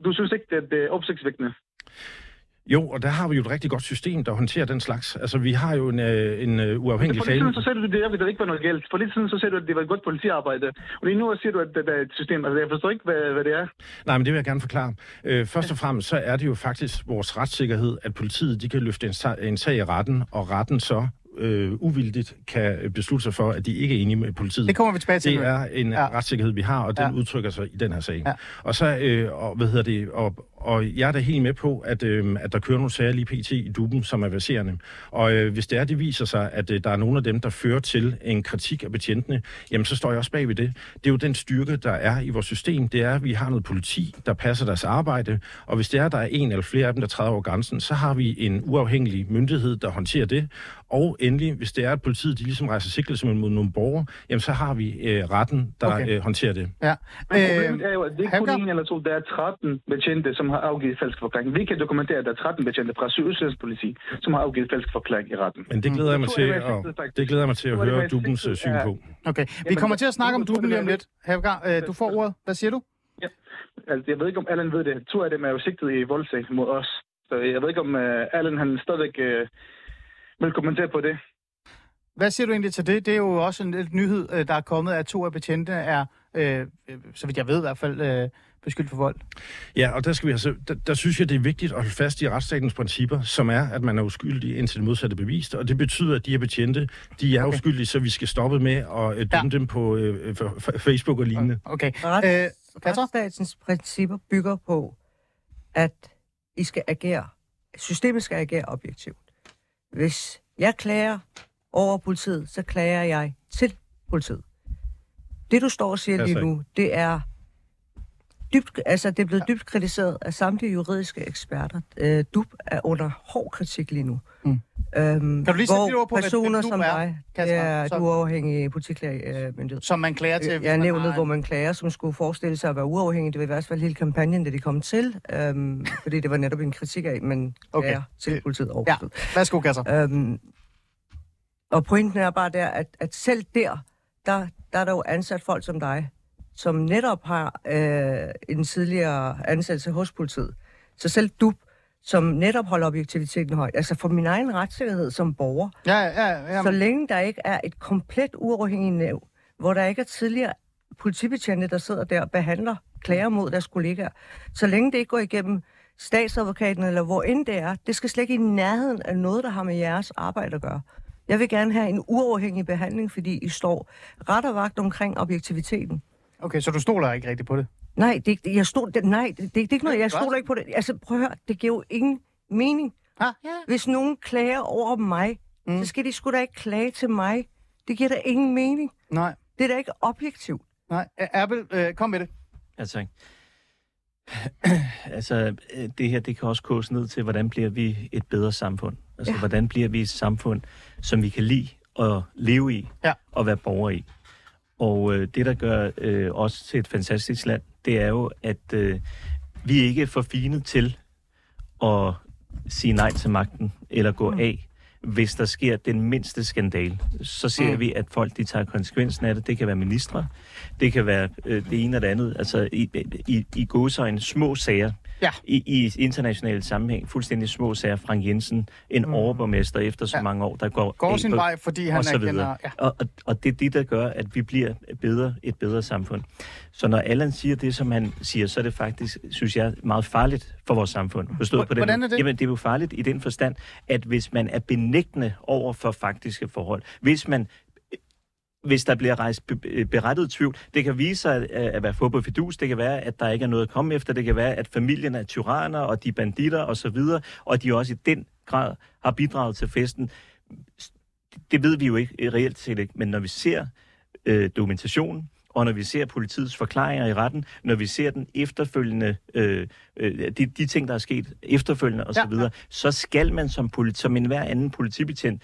Du synes ikke, at det er opsigtsvækkende? Jo, og der har vi jo et rigtig godt system, der håndterer den slags. Altså, vi har jo en, øh, en øh, uafhængig For lidt siden, så sagde du, at det der ikke var noget galt. For lidt siden, så sagde du, at det var et godt politiarbejde. Og lige nu siger du, at det er et system. Altså, jeg forstår ikke, hvad, hvad det er. Nej, men det vil jeg gerne forklare. Øh, først og fremmest, så er det jo faktisk vores retssikkerhed, at politiet de kan løfte en, sag, en sag i retten, og retten så øh, uvildigt kan beslutte sig for, at de ikke er enige med politiet. Det kommer vi tilbage til. Det er en Ja. retssikkerhed, vi har, og den Ja. udtrykker sig i den her sag. Ja. Og så, øh, og, hvad hedder det, og, og jeg er da helt med på, at, øh, at der kører nogle sager lige pt. i duben, som er verserende. Og øh, hvis det er, det viser sig, at øh, der er nogle af dem, der fører til en kritik af betjentene, jamen så står jeg også bag ved det. Det er jo den styrke, der er i vores system. Det er, at vi har noget politi, der passer deres arbejde, og hvis det er, der er en eller flere af dem, der træder over grænsen, så har vi en uafhængig myndighed, der håndterer det. Og endelig, hvis det er, at politiet de ligesom rejser sigtelse mod nogle borgere, jamen så har vi øh, retten, der Okay. øh, håndterer det. Ja. Men problemet er jo, at det er ikke kun en eller to, der er 13 betjente, som har afgivet falsk forklaring. Vi kan dokumentere, at der er 13 betjente fra Sydøstlands politi, som har afgivet falsk forklaring i retten. Men det glæder jeg mig Så til, det at, det glæder jeg mig til at høre Dubens øh, syn ja. på. Okay, vi kommer til at snakke om duben lige om lidt. Hefgar, øh, du får ordet. Hvad siger du? Altså, jeg ved ikke, om Allan ved det. To af dem er jo sigtet i voldsag mod os. Så jeg ved ikke, om uh, Allan han stadigvæk uh, vil kommentere på det. Hvad siger du egentlig til det? Det er jo også en lidt nyhed, der er kommet, at to af betjente er, øh, så vidt jeg ved i hvert fald, øh, beskyldt for vold. Ja, og der, skal vi altså, der, der synes jeg, det er vigtigt at holde fast i retsstatens principper, som er, at man er uskyldig indtil det modsatte bevist. Og det betyder, at de her betjente, de er Okay. okay. uskyldige, så vi skal stoppe med at øh, dømme Ja. dem på øh, Facebook og lignende. Okay. Ret, Øh, retsstatens principper bygger på, at I skal agere, systemet skal agere objektivt. Hvis jeg klager over politiet, så klager jeg til politiet. Det, du står og siger lige nu, det er dybt, altså det er blevet dybt kritiseret af samtlige juridiske eksperter. Øh, DUP er under hård kritik lige nu. Mm. Øhm, Kan du lige sætte hvor ord på, personer som er, dig, Kasper? er Så- du uafhængig politiklagemyndighed. Som man klager til. Er man nævnet, hvor man klager, som skulle forestille sig at være uafhængig. Det var i hvert fald hele kampagnen, da de kom til. Øhm, fordi det var netop en kritik af, man Okay. klager til politiet over Ja, værsgo, Kasser. Øhm, og pointen er bare der, at, at selv der, der, der er der jo ansat folk som dig, som netop har øh, en tidligere ansættelse hos politiet. Så selv du, som netop holder objektiviteten højt, altså for min egen retssikkerhed som borger, Ja, ja, ja. så længe der ikke er et komplet uafhængigt næv, hvor der ikke er tidligere politibetjente, der sidder der og behandler klager mod deres kollegaer, så længe det ikke går igennem statsadvokaten eller hvor end det er, det skal slet ikke i nærheden af noget, der har med jeres arbejde at gøre. Jeg vil gerne have en uafhængig behandling, fordi I står ret og vagt omkring objektiviteten. Okay, så du stoler ikke rigtigt på det? Nej, det, det, jeg stod, det, nej, det, det, det er ikke noget, jeg stoler ikke på det. Altså, prøv at høre, det giver jo ingen mening. Ah, ja. Hvis nogen klager over mig, Mm. så skal de sgu da ikke klage til mig. Det giver da ingen mening. Nej, Det er da ikke objektivt. nej. Erbel, øh, kom med det. Ja, tak. (clears throat) altså, øh, det her, det kan også kose ned til, hvordan bliver vi et bedre samfund? Altså, ja. Ja. hvordan bliver vi et samfund, som vi kan lide at leve i Ja. og være borger i? Og øh, det, der gør øh, os til et fantastisk land, det er jo, at øh, vi ikke er for fine til at sige nej til magten eller gå mm. af, hvis der sker den mindste skandale. Så ser mm. vi, at folk de tager konsekvensen af det. Det kan være ministre, det kan være øh, det ene og det andet. Altså i, i, i godsøjne små sager. Ja. I, I international sammenhæng, fuldstændig små sager. Frank Jensen, en mm. overborgmester efter så Ja. mange år, der går, Går sin vej, fordi han og erkender... videre. Ja. Og, og, og det er det, der gør, at vi bliver bedre, et bedre samfund. Så når Allan siger det, som han siger, så er det faktisk, synes jeg, meget farligt for vores samfund. Forstået H- på den hvordan er det? Jamen, det er jo farligt i den forstand, at hvis man er benægtende over for faktiske forhold, hvis man hvis der bliver rejst be- be- berettet tvivl. Det kan vise sig at, at være få på fidus. Det kan være, at der ikke er noget at komme efter. Det kan være, at familien er tyranner, og de er banditter og så videre, og de også i den grad har bidraget til festen. Det ved vi jo ikke øh, reelt set ikke, men når vi ser øh, dokumentationen, og når vi ser politiets forklaringer i retten, når vi ser den efterfølgende, øh, øh, de, de ting, der er sket efterfølgende osv., Ja, så skal man som, politi, som enhver anden politibetjent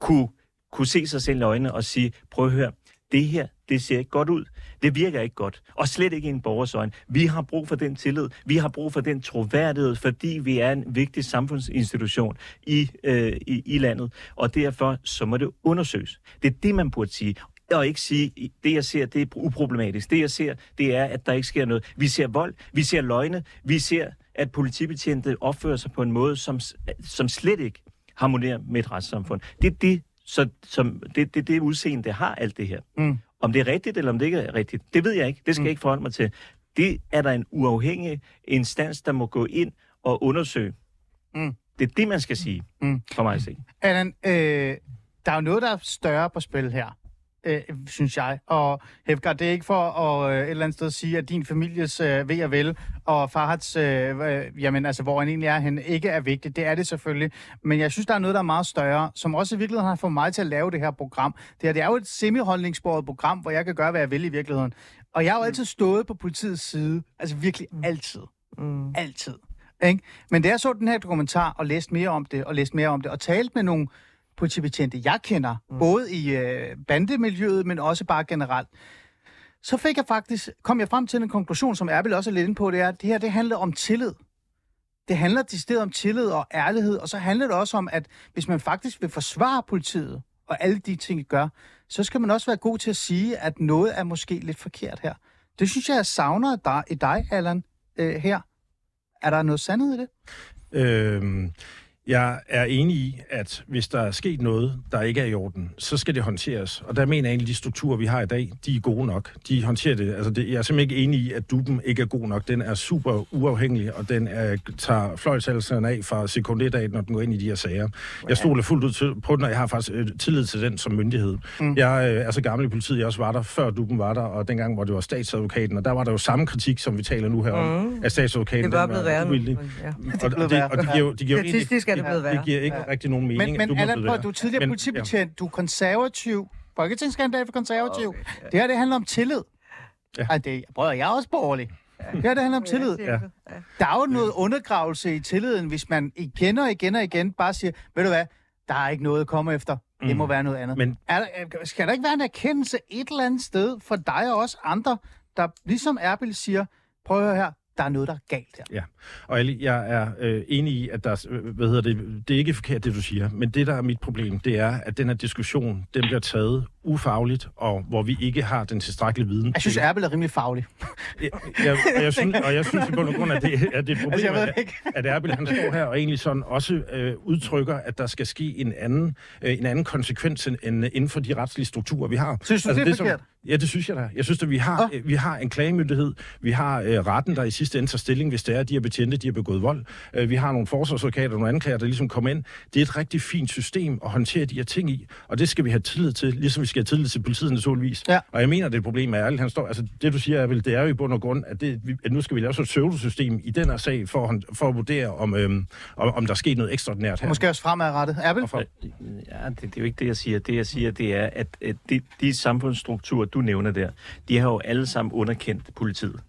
kunne, kunne se sig selv i øjnene og sige, prøv at høre, det her, det ser ikke godt ud. Det virker ikke godt. Og slet ikke i en borgers øjne. Vi har brug for den tillid. Vi har brug for den troværdighed, fordi vi er en vigtig samfundsinstitution i, øh, i, i landet. Og derfor, så må det undersøges. Det er det, man burde sige. Og ikke sige, det jeg ser, det er uproblematisk. Det jeg ser, det er, at der ikke sker noget. Vi ser vold, vi ser løgne, vi ser, at politibetjente opfører sig på en måde, som, som slet ikke harmonerer med et retssamfund. Det er det, så, som, det, det, det udseende, det har alt det her. Mm. Om det er rigtigt, eller om det ikke er rigtigt, det ved jeg ikke. Det skal Mm. jeg ikke forholde mig til. Det er der en uafhængig instans, der må gå ind og undersøge. Mm. Det er det, man skal sige, Mm. for mig at se. Allan, øh, der er jo noget, der er større på spil her, øh, synes jeg. Og Hefgar, det er ikke for at øh, et eller andet sted sige, at din families øh, ved og vel, og Farhats, øh, øh, jamen altså, hvor han egentlig er hen, ikke er vigtigt. Det er det selvfølgelig. Men jeg synes, der er noget, der er meget større, som også i virkeligheden har fået mig til at lave det her program. Det, her, det er jo et semi-holdningsbordet program, hvor jeg kan gøre, hvad jeg vil i virkeligheden. Og jeg har jo altid stået på politiets side. Altså virkelig altid. Mm. Altid. Ikke? Men da jeg så den her dokumentar og læste mere om det, og læste mere om det, og talte med nogle politibetjente, jeg kender, mm. både i øh, bandemiljøet, men også bare generelt, så fik jeg faktisk, kom jeg frem til en konklusion, som Erbil også er lidt inde på, det er, at det her det handler om tillid. Det handler til stedet om tillid og ærlighed, og så handler det også om, at hvis man faktisk vil forsvare politiet, og alle de ting, de gør, så skal man også være god til at sige, at noget er måske lidt forkert her. Det synes jeg, jeg savner dig, i dig, Allan, øh, her. Er der noget sandhed i det? Øhm, Jeg er enig i, at hvis der er sket noget, der ikke er i orden, så skal det håndteres. Og der mener jeg egentlig, at de strukturer, vi har i dag, de er gode nok. De håndterer det. Altså, det, jeg er simpelthen ikke enig i, at duben ikke er god nok. Den er super uafhængig, og den er, tager fløjtsalserne af fra sekund 1 af, når den går ind i de her sager. Jeg stoler fuldt ud til, på den, og jeg har faktisk øh, tillid til den som myndighed. Mm. Jeg øh, er så gammel i politiet, jeg også var der, før duben var der, og dengang, hvor det var statsadvokaten, og der var der jo samme kritik, som vi taler nu her om, Mm. at statsadvokaten Det er var blevet værre uvildig. Ja. Og, og, det, og det giver det giver jo egentlig, Statistisk er det blevet værre. det giver ikke ja. rigtig nogen mening. Men, at men du Allan, prøv, du er tidligere Men- politibetjent, du er konservativ, folketingskandidat for konservativ. Okay, ja. Det her, det handler om tillid. Ja. Ej, det, prøv, jeg er også borgerlig. Det her, det handler om tillid. Ja. Ja. Der er jo noget undergravelse i tilliden, hvis man igen og igen og igen bare siger, ved du hvad, der er ikke noget at komme efter. Det må Mm. være noget andet. Men Er der, er- skal der ikke være en erkendelse et eller andet sted for dig og også andre, der ligesom Erbil siger, prøv at høre her, der er noget, der er galt her. Ja, og Ali, jeg er øh, enig i, at der, er- øh, hvad hedder det, det er ikke forkert, det du siger, men det, der er mit problem, det er, at den her diskussion, den bliver taget ufagligt, og hvor vi ikke har den tilstrækkelige viden. Jeg synes, til- Erbil er rimelig faglig. jeg, jeg, og jeg synes, og jeg synes i bund og grund, at det, at det er et problem, Altså, jeg ved at, at Erbil, han står her og egentlig sådan også øh, udtrykker, at der skal ske en anden, øh, en anden konsekvens end, end inden for de retslige strukturer, vi har. Altså, Synes du, det er forkert? Ja, det synes jeg da. Jeg synes, at vi har, øh, vi har en klagemyndighed, vi har øh, retten, der i sidste ende tager stilling, hvis det er, at de her betjente, de har begået vold. Øh, vi har nogle forsvarsadvokater og nogle anklager, der ligesom kommer ind. Det er et rigtig fint system at håndtere de her ting i, og det skal vi have tillid til, ligesom vi skal have tillid til politiet naturligvis. Ja. Og jeg mener, det er et problem med ærligt. Han står, altså, det du siger, er vel, det er jo i bund og grund, at, det, vi- at nu skal vi lave sådan et pseudosystem i den her sag, for, at for at vurdere, om, øhm, om, om der er sket noget ekstraordinært her. Måske også fremadrettet. Og for, Ja, det, det er jo ikke det, jeg siger. Det, jeg siger, det er, at, at de, de samfundsstrukturer, du nævner der, de har jo alle sammen underkendt politiet.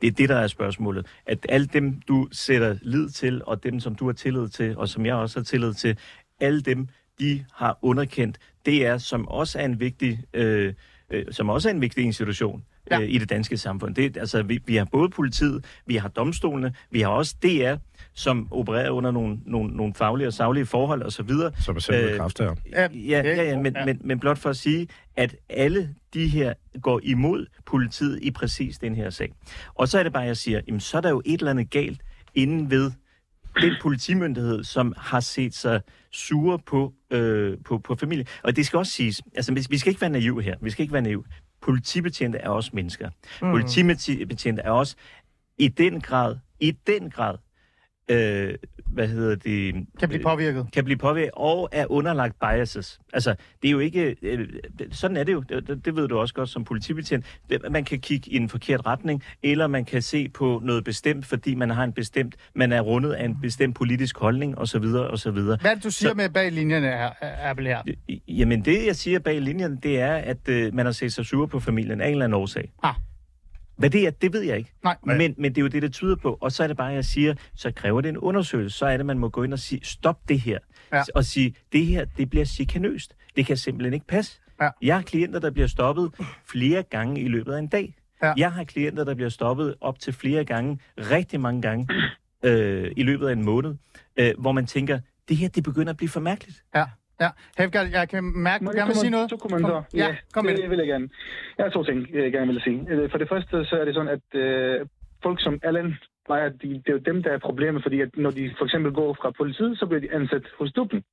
Det er det, der er spørgsmålet. At alle dem, du sætter lid til, og dem, som du har tillid til, og som jeg også har tillid til, alle dem, de har underkendt DR, som også er en vigtig, øh, øh, som også er en vigtig institution Ja. øh, i det danske samfund. Det, altså, vi, vi har både politiet, vi har domstolene, vi har også DR, som opererer under nogle, nogle, nogle faglige og saglige forhold osv. som er selv med Øh, kraft her. Ja, Ja, ja, ja, men, ja. Men, men blot for at sige, at alle de her går imod politiet i præcis den her sag. Og så er det bare, jeg siger, jamen, så er der jo et eller andet galt inden ved den politimyndighed, som har set sig sure på, øh, på, på familie. Og det skal også siges, altså vi- skal ikke være naive her, vi skal ikke være naive. Politibetjente er også mennesker. Mm. Politibetjente er også i den grad, i den grad, øh, hvad hedder det? Kan blive påvirket. kan blive påvirket og er underlagt biases. Altså, det er jo ikke... Øh, sådan er det jo. Det, det ved du også godt som politibetjent. Man kan kigge i en forkert retning, eller man kan se på noget bestemt, fordi man har en bestemt... Man er rundet af en bestemt politisk holdning, osv., osv. Hvad er det, du siger Så- med bag linjerne, Er- Er- Erbil her? Jamen, det jeg siger bag linjen, det er, at øh, man har set sig sur på familien af en eller anden årsag. Ah. Hvad det er, det ved jeg ikke. Nej. Men, men det er jo det, det tyder på. Og så er det bare, at jeg siger, så kræver det en undersøgelse. Så er det, man må gå ind og sige, stop det her. Ja. Og sige, det her, det bliver chikanøst. Det kan simpelthen ikke passe. Ja. Jeg har klienter, der bliver stoppet flere gange i løbet af en dag. Ja. Jeg har klienter, der bliver stoppet op til flere gange, rigtig mange gange, øh, i løbet af en måned, øh, hvor man tænker, det her, det begynder at blive for mærkeligt. Ja, ja. Hevgard, jeg kan mærke, Må du gerne vil sige noget. To kommentarer. Kom. Ja, kom med det. det. vil jeg gerne. Jeg har to ting, jeg gerne vil sige. Øh, For det første, så er det sådan, at øh, folk som Allen, plejer, de, det er jo dem, der er problemet, fordi at når de for eksempel går fra politiet, så bliver de ansat hos duppen.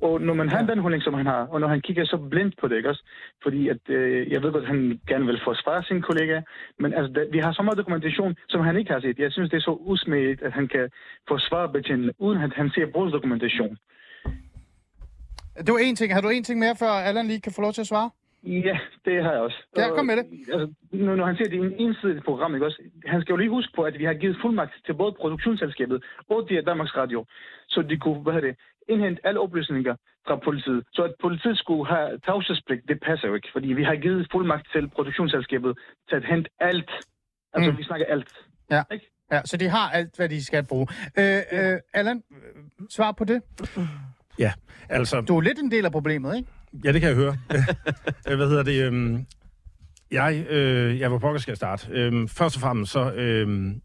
Og når man har den holdning, som han har, og når han kigger så blindt på det, ikke også? Fordi at, øh, jeg ved godt, at han gerne vil forsvare sin kollega, men altså, der, vi har så meget dokumentation, som han ikke har set. Jeg synes, det er så usmidigt, at han kan forsvare betjentene, uden at han ser brugsdokumentation. Det var en ting. Har du en ting mere, før Allan lige kan få lov til at svare? Ja, det har jeg også. Ja, kom med det. Altså, når, når han siger, det er en ensidigt program, ikke også? Han skal jo lige huske på, at vi har givet fuldmagt til både produktionsselskabet og det Danmarks Radio, så de kunne, hvad hedder det, indhente alle oplysninger fra politiet. Så at politiet skulle have tavshedspligt, det passer jo ikke, fordi vi har givet fuldmagt til produktionsselskabet til at hente alt. Altså, Mm. mm. vi snakker alt. Ja. Ikke? Ja, så de har alt, hvad de skal bruge. Øh, øh, Allan, svar på det. Ja, altså... Du er lidt en del af problemet, ikke? Ja, det kan jeg høre. (laughs) Øh, Hvad hedder det? øhm, Jeg, øh, jeg var pokker skal jeg starte. Øhm, først og fremmest så, øhm,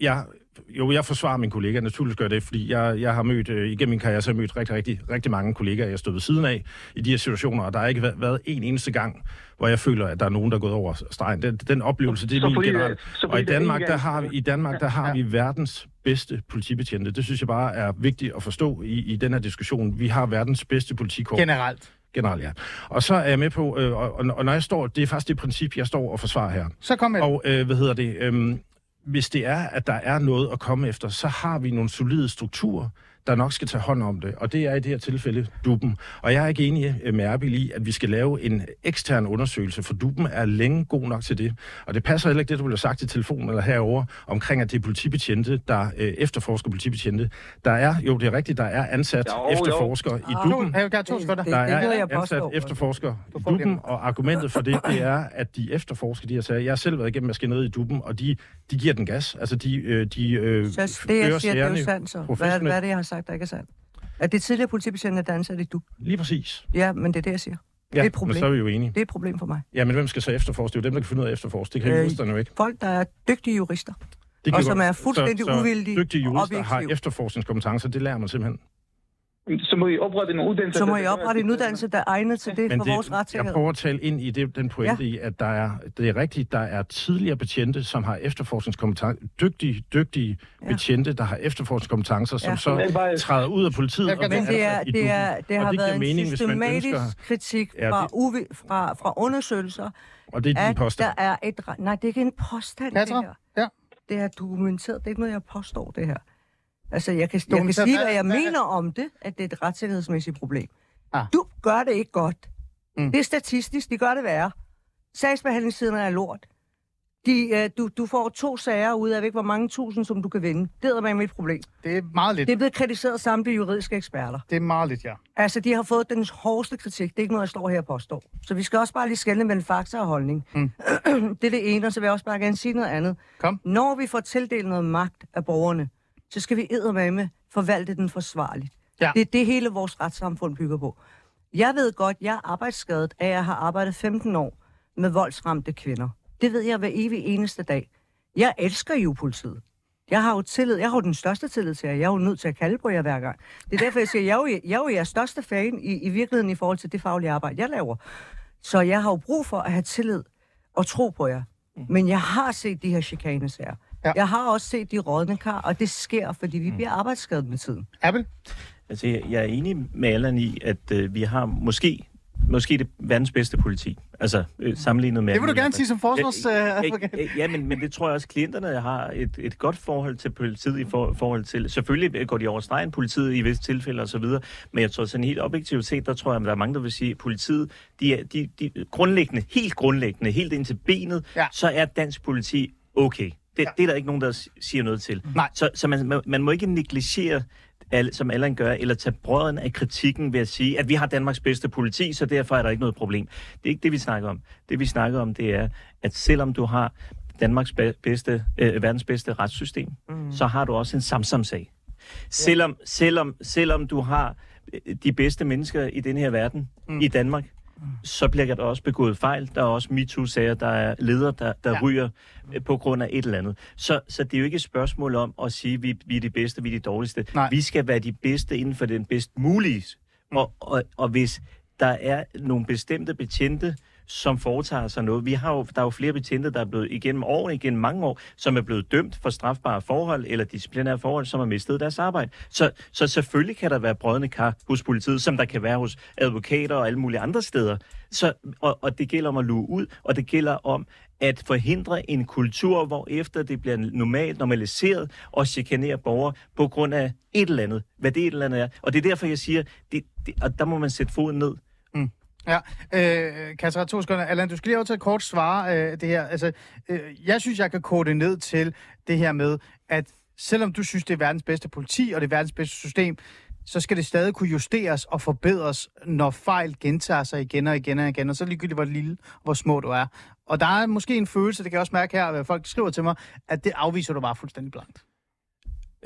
jeg jo, jeg forsvarer min kollega, naturligvis gør det, fordi jeg, jeg har mødt, øh, igennem min karriere, så har jeg mødt rigtig, rigtig, rigtig mange kollegaer, jeg stod ved siden af i de her situationer, og der har ikke været, været en eneste gang, hvor jeg føler, at der er nogen, der er gået over stregen. Den, den oplevelse, det er Så min generelt. Og i Danmark, der har vi, i Danmark, der har Ja. vi verdens bedste politibetjente. Det synes jeg bare er vigtigt at forstå i, i den her diskussion. Vi har verdens bedste politikorps. Generelt. Generelt, ja. Og så er jeg med på, øh, og, og når jeg står, det er faktisk det princip, jeg står og forsvarer her. Så kom med. Og øh, hvad hedder det? Øhm, hvis det er, at der er noget at komme efter, så har vi nogle solide strukturer, der nok skal tage hånd om det. Og det er i det her tilfælde duben. Og jeg er ikke enig øh, med Erbil i, at vi skal lave en ekstern undersøgelse, for duben er længe god nok til det. Og det passer heller ikke det, du have sagt i telefonen eller herover omkring, at det er politibetjente, der øh, efterforsker politibetjente. Der er, jo det er rigtigt, der er ansat Jo, jo. efterforskere i Ah. duben. Jeg vil gerne to sekunder. Der er ansat efterforsker i hjemme. og argumentet for det, det er, at de efterforsker de her sager. Jeg har selv været igennem maskineriet i duben, og de, de giver den gas. Altså, de, øh, de øh, Så det, jeg siger, det er jo sandt så. Hvad, hvad er det, jeg har sagt, der ikke er sandt? At det tidligere politibetjente, der er ansat i du. Lige præcis. Ja, men det er det, jeg siger. Ja, er et problem. men så er vi jo enige. Det er et problem for mig. Ja, men hvem skal så efterforske? Det er jo dem, der kan finde ud af at efterforske. Det kan Øh, juristerne jo ikke. Folk, der er dygtige jurister. Det og som godt- er fuldstændig så, så uvildige, dygtige jurister har objektive. efterforskningskompetencer. Det lærer man simpelthen. Så må I oprette en uddannelse. Så må der- I oprette en uddannelse, der er egnet til det Men for det, vores jeg retssikkerhed. prøver at tale ind i det, den pointe ja. i, at der er, det er rigtigt, der er tidligere betjente, som har efterforskningskompetencer, dygtige, dygtige Ja. betjente, der har efterforskningskompetencer, som Ja. så Men bare- træder ud af politiet. Jeg Men det, er, det, er, det Og har giver været en mening, systematisk ønsker- kritik fra, det- uvi, fra, fra undersøgelser, Og det er din at påstand. der er et... Nej, det er ikke en påstand, det Petra? her. Ja. Det er dokumenteret. Det er ikke noget, jeg påstår, det her. Altså, jeg kan, jeg kan sige, hvad jeg Hvad- hvad- mener om det, at det er et retssikkerhedsmæssigt problem. Ah. Du gør det ikke godt. Mm. Det er statistisk, de gør det værre. Sagsbehandlingstiderne er lort. De, øh, du, du får to sager ud af, ikke, hvor mange tusind, som du kan vinde. Det er med mit problem. Det er meget lidt. Det er blevet kritiseret af samtlige juridiske eksperter. Det er meget lidt, ja. Altså, de har fået den hårdeste kritik. Det er ikke noget, jeg står her og påstår. Så vi skal også bare lige skælde mellem fakta og holdning. Mm. (clears throat) det er det ene, og så vil jeg også bare gerne sige noget andet. Kom. Når vi får tildelt noget magt af borgerne, så skal vi eddermame forvalte den forsvarligt. Ja. Det er det, hele vores retssamfund bygger på. Jeg ved godt, jeg er arbejdsskadet af, at jeg har arbejdet 15 år med voldsramte kvinder. Det ved jeg hver evig eneste dag. Jeg elsker jo politiet. Jeg har jo tillid. Jeg har jo den største tillid til jer. Jeg er jo nødt til at kalde på jer hver gang. Det er derfor, jeg siger, jeg er jo, jeg er jo jeres største fan i, i virkeligheden i forhold til det faglige arbejde, jeg laver. Så jeg har jo brug for at have tillid og tro på jer. Men jeg har set de her chikanesager. Ja. Ja. Jeg har også set de rådne kar, og det sker, fordi vi bliver arbejdsskadet med tiden. Appel? Altså, jeg, er enig med Allan i, at øh, vi har måske, måske det verdens bedste politi. Altså, øh, sammenlignet med... Det vil du gerne sige som forsvarsadvokat. Ja, ja, men, men det tror jeg også, klienterne har et, et godt forhold til politiet i for, forhold til... Selvfølgelig går de over stregen, politiet i visse tilfælde osv., men jeg tror sådan helt objektivt set, der tror jeg, at der er mange, der vil sige, at politiet, de er de, de, grundlæggende, helt grundlæggende, helt ind til benet, Ja. så er dansk politi okay. Det, Ja. det er der ikke nogen, der siger noget til. Nej. Så, så man, man, må ikke negligere al- som Allan gør, eller tage brøden af kritikken ved at sige, at vi har Danmarks bedste politi, så derfor er der ikke noget problem. Det er ikke det, vi snakker om. Det, vi snakker om, det er, at selvom du har Danmarks be- bedste, øh, verdens bedste retssystem, mm. så har du også en Samsam-sag. Selvom, selvom, selvom du har øh, de bedste mennesker i den her verden, mm. i Danmark, så bliver der også begået fejl. Der er også MeToo-sager, der er ledere, der, der Ja. ryger øh, på grund af et eller andet. Så, så det er jo ikke et spørgsmål om at sige, at vi, vi er de bedste, vi er de dårligste. Nej. Vi skal være de bedste inden for den bedst mulige. Og, og, og hvis der er nogle bestemte betjente, som foretager sig noget. Vi har jo, der er jo flere betjente, der er blevet igennem år, igennem mange år, som er blevet dømt for strafbare forhold eller disciplinære forhold, som har mistet deres arbejde. Så, så selvfølgelig kan der være brødende kar hos politiet, som der kan være hos advokater og alle mulige andre steder. Så, og, og det gælder om at luge ud, og det gælder om at forhindre en kultur, hvor efter det bliver normalt normaliseret og chikanere borgere på grund af et eller andet, hvad det et eller andet er. Og det er derfor, jeg siger, det, det, og der må man sætte foden ned. Ja, øh, Katja, to sekunder. Allan, du skal lige have til at kort svare øh, det her. Altså, øh, jeg synes, jeg kan kode det ned til det her med, at selvom du synes, det er verdens bedste politi, og det er verdens bedste system, så skal det stadig kunne justeres og forbedres, når fejl gentager sig igen og igen og igen, og så ligegyldigt, hvor lille og hvor små du er. Og der er måske en følelse, det kan jeg også mærke her, at folk skriver til mig, at det afviser du bare fuldstændig blankt.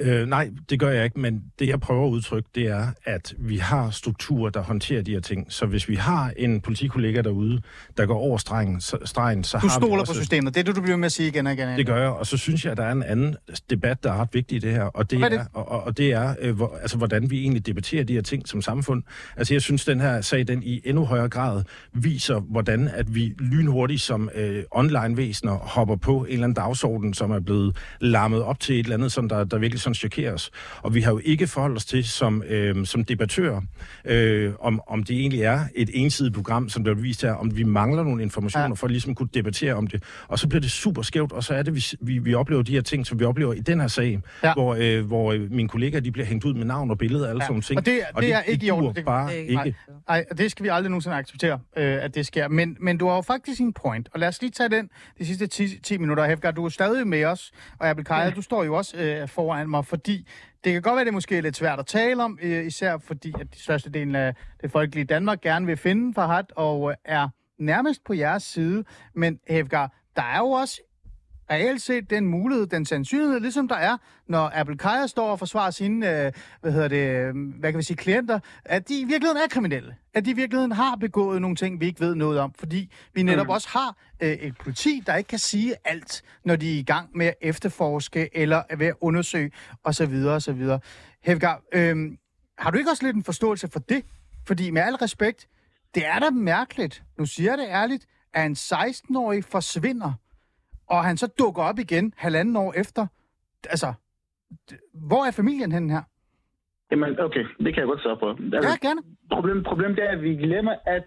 Øh, nej, det gør jeg ikke, men det jeg prøver at udtrykke, det er, at vi har strukturer, der håndterer de her ting. Så hvis vi har en politikollega derude, der går over stregen, så, stregen, så Du har vi stoler på systemet. Det er det, du bliver med at sige igen og igen. Det gør jeg, og så synes jeg, at der er en anden debat, der er ret vigtig i det her, og det Hvad er det? og- og det er øh, hvor, altså, hvordan vi egentlig debatterer de her ting som samfund. Altså jeg synes, den her sag, den i endnu højere grad viser, hvordan at vi lynhurtigt som øh, online-væsener hopper på en eller anden dagsorden, som er blevet larmet op til et eller andet, som der, der virkelig sådan chokerer os. Og vi har jo ikke forholdt os til som, øh, som debattører, øh, om, om det egentlig er et ensidigt program, som der er vist her, om vi mangler nogle informationer Ja. ja. for at ligesom kunne debattere om det. Og så bliver det super skævt, og så er det, vi, vi, vi oplever de her ting, som vi oplever i den her sag, Ja. ja. hvor, øh, hvor øh, mine kollegaer de bliver hængt ud med navn og billeder og alle Ja. ja. sådan nogle ting. Og det- det er ikke i orden. Det- bare det ikke. ikke- Nej, det skal vi aldrig nogensinde acceptere, øh, at det sker. Men, men du har jo faktisk en point, og lad os lige tage den de sidste 10, 10 minutter. Hefgar, du er stadig med os, og Abel Kaja, du står jo også øh, foran mig, fordi det kan godt være, det er måske lidt svært at tale om, øh, især fordi at de største del af det folkelige Danmark gerne vil finde Farhat og øh, er nærmest på jeres side. Men Hefgar, der er jo også reelt set den mulighed, den sandsynlighed, ligesom der er, når Apple Kaja står og forsvarer sine, øh, hvad hedder det, øh, hvad kan vi sige, klienter, at de i virkeligheden er kriminelle. At de i virkeligheden har begået nogle ting, vi ikke ved noget om, fordi vi netop også har øh, et politi, der ikke kan sige alt, når de er i gang med at efterforske eller er ved at undersøge osv. osv. Hevgar, øh, har du ikke også lidt en forståelse for det? Fordi med al respekt, det er da mærkeligt, nu siger jeg det ærligt, at en 16-årig forsvinder, og han så dukker op igen halvanden år efter. Altså, hvor er familien henne her? Jamen, okay, det kan jeg godt svare på. Altså, Ja, gerne. problem, problemet er, at vi glemmer, at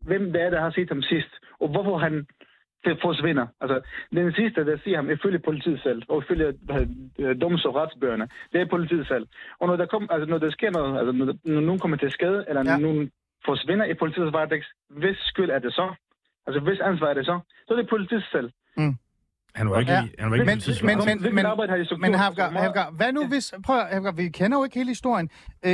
hvem det er, der har set ham sidst, og hvorfor han forsvinder. Altså, den sidste, der siger ham, ifølge politiet selv, og ifølge øh, doms- og retsbøgerne, det er politiet selv. Og når der, kom, altså, når der sker noget, altså, når, der, når nogen kommer til skade, eller Ja. nogen forsvinder i politiets varetægt, hvis skyld er det så? Altså, hvis ansvar er det så? Så er det politiet selv. Han var ikke, Ja. han var ikke Men, men, men, men, så men gjort? Havgar, Havgar, hvad nu hvis... Prøv at, Havgar, vi kender jo ikke hele historien. Øh,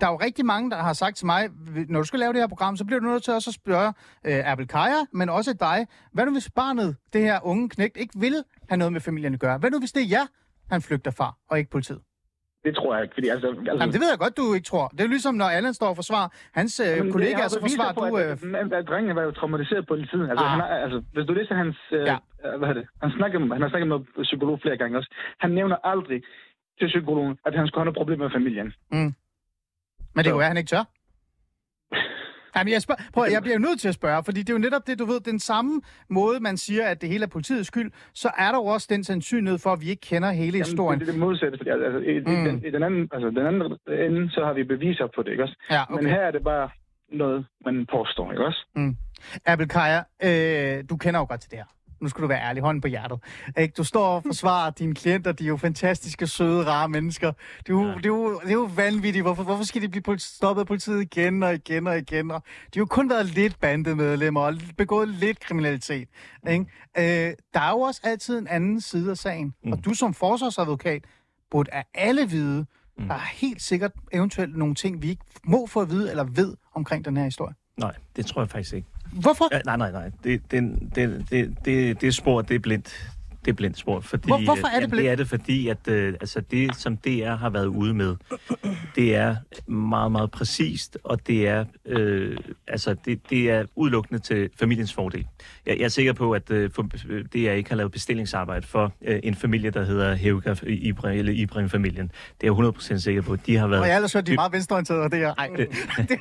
der er jo rigtig mange, der har sagt til mig, når du skal lave det her program, så bliver du nødt til også at spørge øh, Abel Kaja, men også dig. Hvad nu hvis barnet, det her unge knægt, ikke vil have noget med familien at gøre? Hvad nu hvis det er jer, han flygter fra, og ikke politiet? Det tror jeg ikke, fordi altså... altså Jamen, det ved jeg godt, du ikke tror. Det er jo ligesom, når Allan står og forsvarer hans øh, Jamen, kollegaer, så forsvarer på, du... At, Øh, at, at, drengen var jo traumatiseret på tiden. Altså, Ah. han er, altså, hvis du læser hans... Øh, Ja. ja. hvad er det? Han, snakker, han har snakket med psykolog flere gange også. Han nævner aldrig til psykologen, at han skulle have noget problem med familien. men det er jo, at han ikke tør. Jamen, jeg, spørger, prøv, jeg bliver jo nødt til at spørge, fordi det er jo netop det, du ved, den samme måde, man siger, at det hele er politiets skyld, så er der jo også den sandsynlighed for, at vi ikke kender hele historien. det er det modsatte, fordi altså, i, Mm. mm. den, i den, anden, altså, den anden ende, så har vi beviser på det, ikke også? Ja, Men okay. her er det bare noget, man påstår, ikke også? Abel Kaja, øh, du kender jo godt til det her. Nu skal du være ærlig, hånden på hjertet. Ikke? Du står og forsvarer (laughs) dine klienter, de er jo fantastiske, søde, rare mennesker. Det er jo, ja. det er jo, det er jo vanvittigt. Hvorfor, hvorfor skal de blive stoppet af politiet igen og igen og igen? Og de har jo kun været lidt bandemedlemmer og begået lidt kriminalitet. Ikke? Øh, der er jo også altid en anden side af sagen. Mm. Og du som forsvarsadvokat burde af alle vide, mm. der er helt sikkert eventuelt nogle ting, vi ikke må få at vide eller ved omkring den her historie. Nej, det tror jeg faktisk ikke. Hvorfor? Ja, nej, nej, nej. Det, det, det, det, det, det spor, det er blindt. Det er blindt spor. Fordi, Hvor- hvorfor er det jamen, blindt? Det er det, fordi at, øh, altså det, som DR har været ude med, det er meget, meget præcist, og det er, øh, altså det, det er udelukkende til familiens fordel. Jeg, jeg er sikker på, at øh, for, øh, DR ikke har lavet bestillingsarbejde for øh, en familie, der hedder Heuga Ibrahim, eller Ibrahim-familien. Det er jeg 100% sikker på. De har været... Og jeg ellers hørt, de er meget venstreorienterede, og det er... Ej, (laughs) Det- det,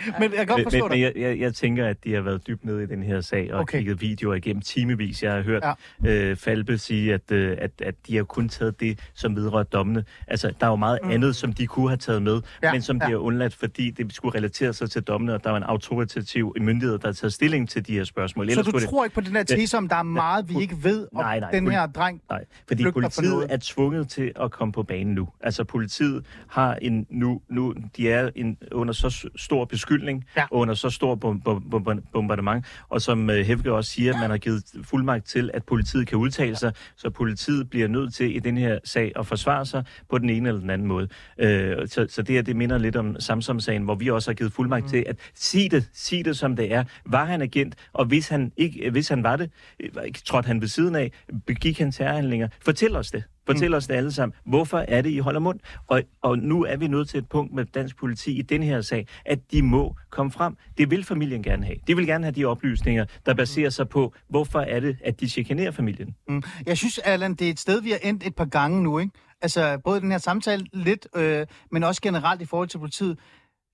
(laughs) men jeg kan godt forstå men, men jeg, jeg, jeg tænker, at de har været dybt nede i den her sag og Okay. kigget videoer igennem timevis. Jeg har hørt ja. øh, Falbe sige, at, øh, at, at de har kun taget det, som vedrører dommene. Altså, der er jo meget mm. andet, som de kunne have taget med, Ja, men som de ja. har undladt, fordi det skulle relatere sig til dommene, og der var en autoritativ myndighed, der har taget stilling til de her spørgsmål. Så Ellers du skulle tror ikke på den her tese, om der er meget, vi ikke ved om Nej, nej, den her dreng? det, nej, fordi politiet er tvunget til at komme på banen nu. Altså, politiet har en nu, nu de er en, under så stor beskyldning, Ja. under så stor bom, bom, bom, bombardement, og som uh, Hæfke også siger, man har givet fuldmagt til, at politiet kan udtale sig, så politiet bliver nødt til i den her sag at forsvare sig på den ene eller den anden måde. Uh, så, så det her, det minder lidt om Samsung-sagen, hvor vi også har givet fuldmagt mm. til at sige det, sige det som det er. Var han agent, og hvis han ikke, hvis han var det, øh, trådte han ved siden af, begik han terrorhandlinger, fortæl os det. Fortæl mm. os det alle sammen. Hvorfor er det, I holder mund? Og, og nu er vi nået til et punkt med dansk politi i den her sag, at de må komme frem. Det vil familien gerne have. De vil gerne have de oplysninger, der baserer sig på, hvorfor er det, at de chikanerer familien. Mm. Jeg synes, Allan, det er et sted, vi har endt et par gange nu, ikke? Altså, både den her samtale lidt, øh, men også generelt i forhold til politiet,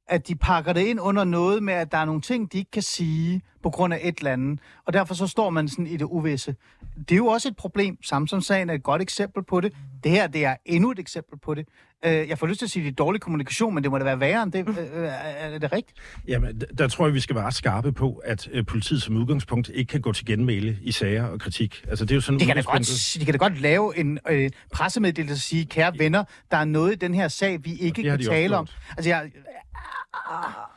at de pakker det ind under noget med, at der er nogle ting, de ikke kan sige på grund af et eller andet. Og derfor så står man sådan i det uvisse. Det er jo også et problem. Samsung-sagen er et godt eksempel på det. Det her, det er endnu et eksempel på det. Øh, jeg får lyst til at sige, at det er dårlig kommunikation, men det må da være værre end det. Øh, øh, er det rigtigt? Jamen, der tror jeg, vi skal være skarpe på, at politiet som udgangspunkt ikke kan gå til genmæle i sager og kritik. Altså, det er jo sådan De kan da godt, de kan da godt lave en øh, pressemeddelelse og sige, kære venner, der er noget i den her sag, vi ikke kan tale om. Altså, jeg,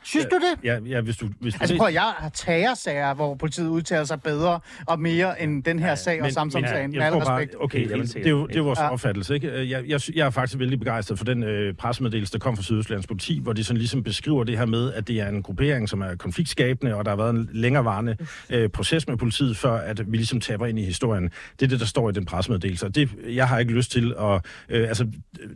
synes du det? Ja, ja, hvis du... Hvis du Altså prøv jeg har tagersager, hvor politiet udtaler sig bedre og mere end den her ja, sag og Samsung-sagen. Med jeg al tror bare, respekt. okay, det, er jo, det er vores Ja. opfattelse, ikke? Jeg, jeg, jeg er faktisk vældig begejstret for den øh, pressemeddelelse, der kom fra Sydøstlands politi, hvor de sådan ligesom beskriver det her med, at det er en gruppering, som er konfliktskabende, og der har været en længerevarende øh, proces med politiet, før at vi ligesom taber ind i historien. Det er det, der står i den pressemeddelelse, og det, jeg har ikke lyst til at... Øh, altså,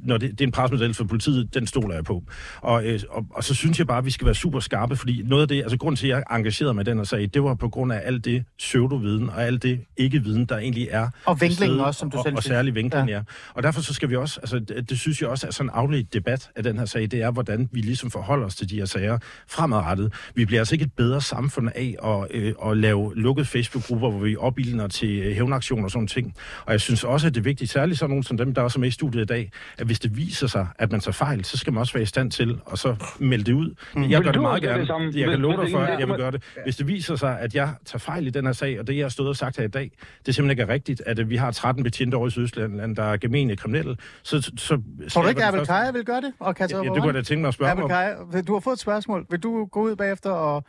når det, det er en pressemeddelelse for politiet, den stoler jeg på. Og, øh, og, og så synes jeg bare, at vi skal være super skarpe, fordi noget af det, altså grunden til, at jeg engagerede mig i den her sag, det var på grund af alt det pseudoviden og alt det ikke-viden, der egentlig er. Og vinklingen også, som du og, selv Og siger. særlig vinklingen, ja. ja. Og derfor så skal vi også, altså det, det synes jeg også er sådan en afledt debat af den her sag, det er, hvordan vi ligesom forholder os til de her sager fremadrettet. Vi bliver altså ikke et bedre samfund af at, øh, at lave lukkede Facebook-grupper, hvor vi opildner til øh, hævnaktioner og sådan ting. Og jeg synes også, at det er vigtigt, særligt sådan nogen som dem, der også er med i studiet i dag, at hvis det viser sig, at man tager fejl, så skal man også være i stand til at så melde det ud. Mm. Jeg gør det meget gerne. det samme? Jeg kan love dig for, at jeg vil gøre det. Hvis det viser sig, at jeg tager fejl i den her sag, og det, jeg har stået og sagt her i dag, det simpelthen ikke er rigtigt, at øh, vi har 13 betjente over i Sydøstland, der er gemene kriminelle, så... så Tror du ikke, Abel Kaja vil gøre det? Og Ja, ja, det kunne jeg da tænke mig at spørge Abel om. Kaja, du har fået et spørgsmål. Vil du gå ud bagefter og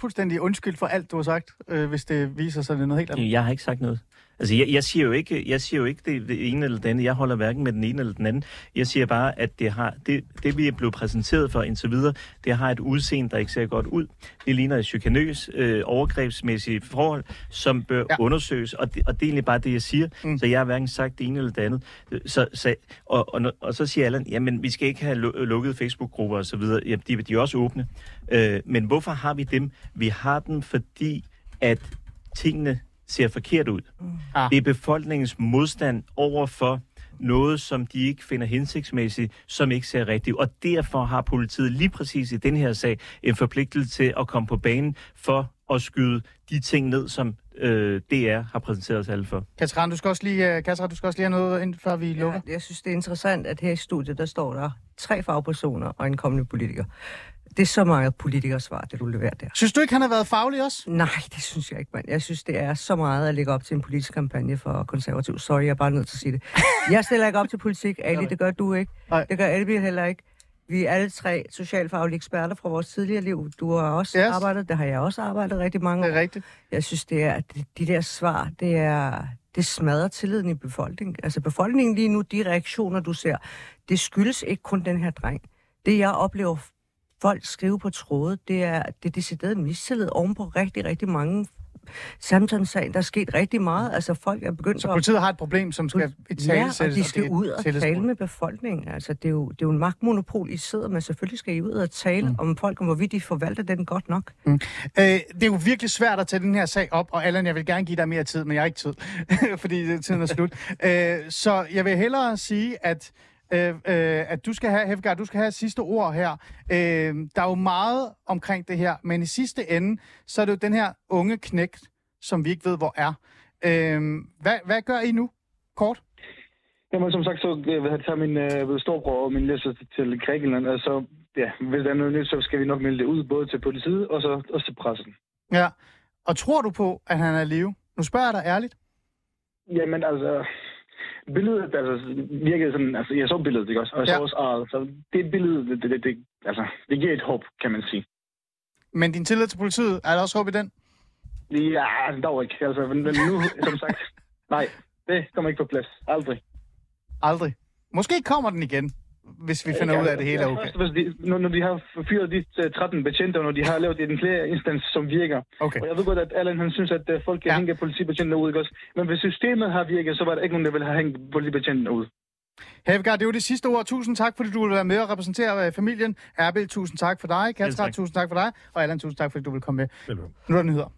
fuldstændig undskyld for alt, du har sagt, øh, hvis det viser sig, at det er noget helt andet? Jeg har ikke sagt noget. Altså, jeg, jeg siger jo ikke, jeg siger jo ikke det, det ene eller det andet. Jeg holder hverken med den ene eller den anden. Jeg siger bare, at det, har, det, det vi er blevet præsenteret for indtil videre, det har et udseende, der ikke ser godt ud. Det ligner et chikanøs, øh, overgrebsmæssigt forhold, som bør Ja. undersøges. Og det, og det er egentlig bare det, jeg siger. Mm. Så jeg har hverken sagt det ene eller det andet. Så, så, og, og, og så siger Allan, jamen, vi skal ikke have lu- lukkede Facebook-grupper og så videre. Ja, de, de er også åbne. Øh, men hvorfor har vi dem? Vi har dem, fordi at tingene ser forkert ud. Ah. Det er befolkningens modstand over for noget, som de ikke finder hensigtsmæssigt, som ikke ser rigtigt. Og derfor har politiet lige præcis i den her sag en forpligtelse til at komme på banen for at skyde de ting ned, som øh, DR har præsenteret os alle for. Katrin, du skal også lige, uh, Katrin, du skal også lige have noget, ind, før vi lukker. Ja, jeg synes, det er interessant, at her i studiet, der står der tre fagpersoner og en kommende politiker. Det er så meget politikersvar, det du leverer der. Synes du ikke, han har været faglig også? Nej, det synes jeg ikke, mand. Jeg synes, det er så meget at lægge op til en politisk kampagne for konservativ. Sorry, jeg er bare nødt til at sige det. Jeg stiller ikke op til politik, (laughs) Ali, det gør du ikke. Nej. Det gør Elby heller ikke. Vi er alle tre socialfaglige eksperter fra vores tidligere liv. Du har også Yes. arbejdet, det har jeg også arbejdet rigtig mange Det år. er rigtigt. Jeg synes, det er, at de, de der svar, det er, det smadrer tilliden i befolkningen. Altså befolkningen lige nu, de reaktioner, du ser, det skyldes ikke kun den her dreng. Det, jeg oplever folk skrive på tråde, det er, det er decideret mistillid oven på rigtig, rigtig mange Samsung-sagen. Der er sket rigtig meget. Altså folk er begyndt Så at... politiet har et problem, som skal i Ja, og de skal ud og tale med befolkningen. Altså, det er, jo, det er jo en magtmonopol, I sidder med. Selvfølgelig skal I ud og tale mm. om folk, om hvorvidt de forvalter den godt nok. Øh, det er jo virkelig svært at tage den her sag op, og Allan, jeg vil gerne give dig mere tid, men jeg har ikke tid, (laughs) fordi tiden er slut. (laughs) øh, så jeg vil hellere sige, at øh, øh, at du skal have, Hefgard, du skal have sidste ord her. Øh, der er jo meget omkring det her, men i sidste ende, så er det jo den her unge knægt, som vi ikke ved, hvor er. Øh, hvad, hvad gør I nu? Kort. Jamen, som sagt, så vil jeg tage min øh, storbror og min læser til Grækenland. Altså, ja, hvis der er noget nyt, så skal vi nok melde det ud, både til politiet og så også til pressen. Ja. Og tror du på, at han er i live? Nu spørger jeg dig ærligt. Jamen, altså, billedet altså, virkede sådan, altså, jeg så billedet, ikke også? Og jeg så Ja. også arret, så det billede, det, det, det, det, altså, det giver et håb, kan man sige. Men din tillid til politiet, er der også håb i den? Ja, dog ikke. Altså, men, men nu, som sagt, (laughs) nej, det kommer ikke på plads. Aldrig. Aldrig. Måske kommer den igen. Hvis vi finder ud af, at det hele er Ja, okay. først, hvis de, når, når de har fyret de øh, 13 betjente, og når de har lavet en flere instans, som virker. Okay. Og jeg ved godt, at Allan han synes, at øh, folk kan Ja. ja. hænge politibetjente ud, ikke også? Men hvis systemet har virket, så var der ikke nogen, der ville have hængt politibetjenten ud. Havegaard, det var det sidste ord. Tusind tak, fordi du vil være med og repræsentere øh, familien. Erbil, tusind tak for dig. Katrin, tusind tak for dig. Og Allan, tusind tak, fordi du vil komme med. Velbekomme. Nu er der nyheder.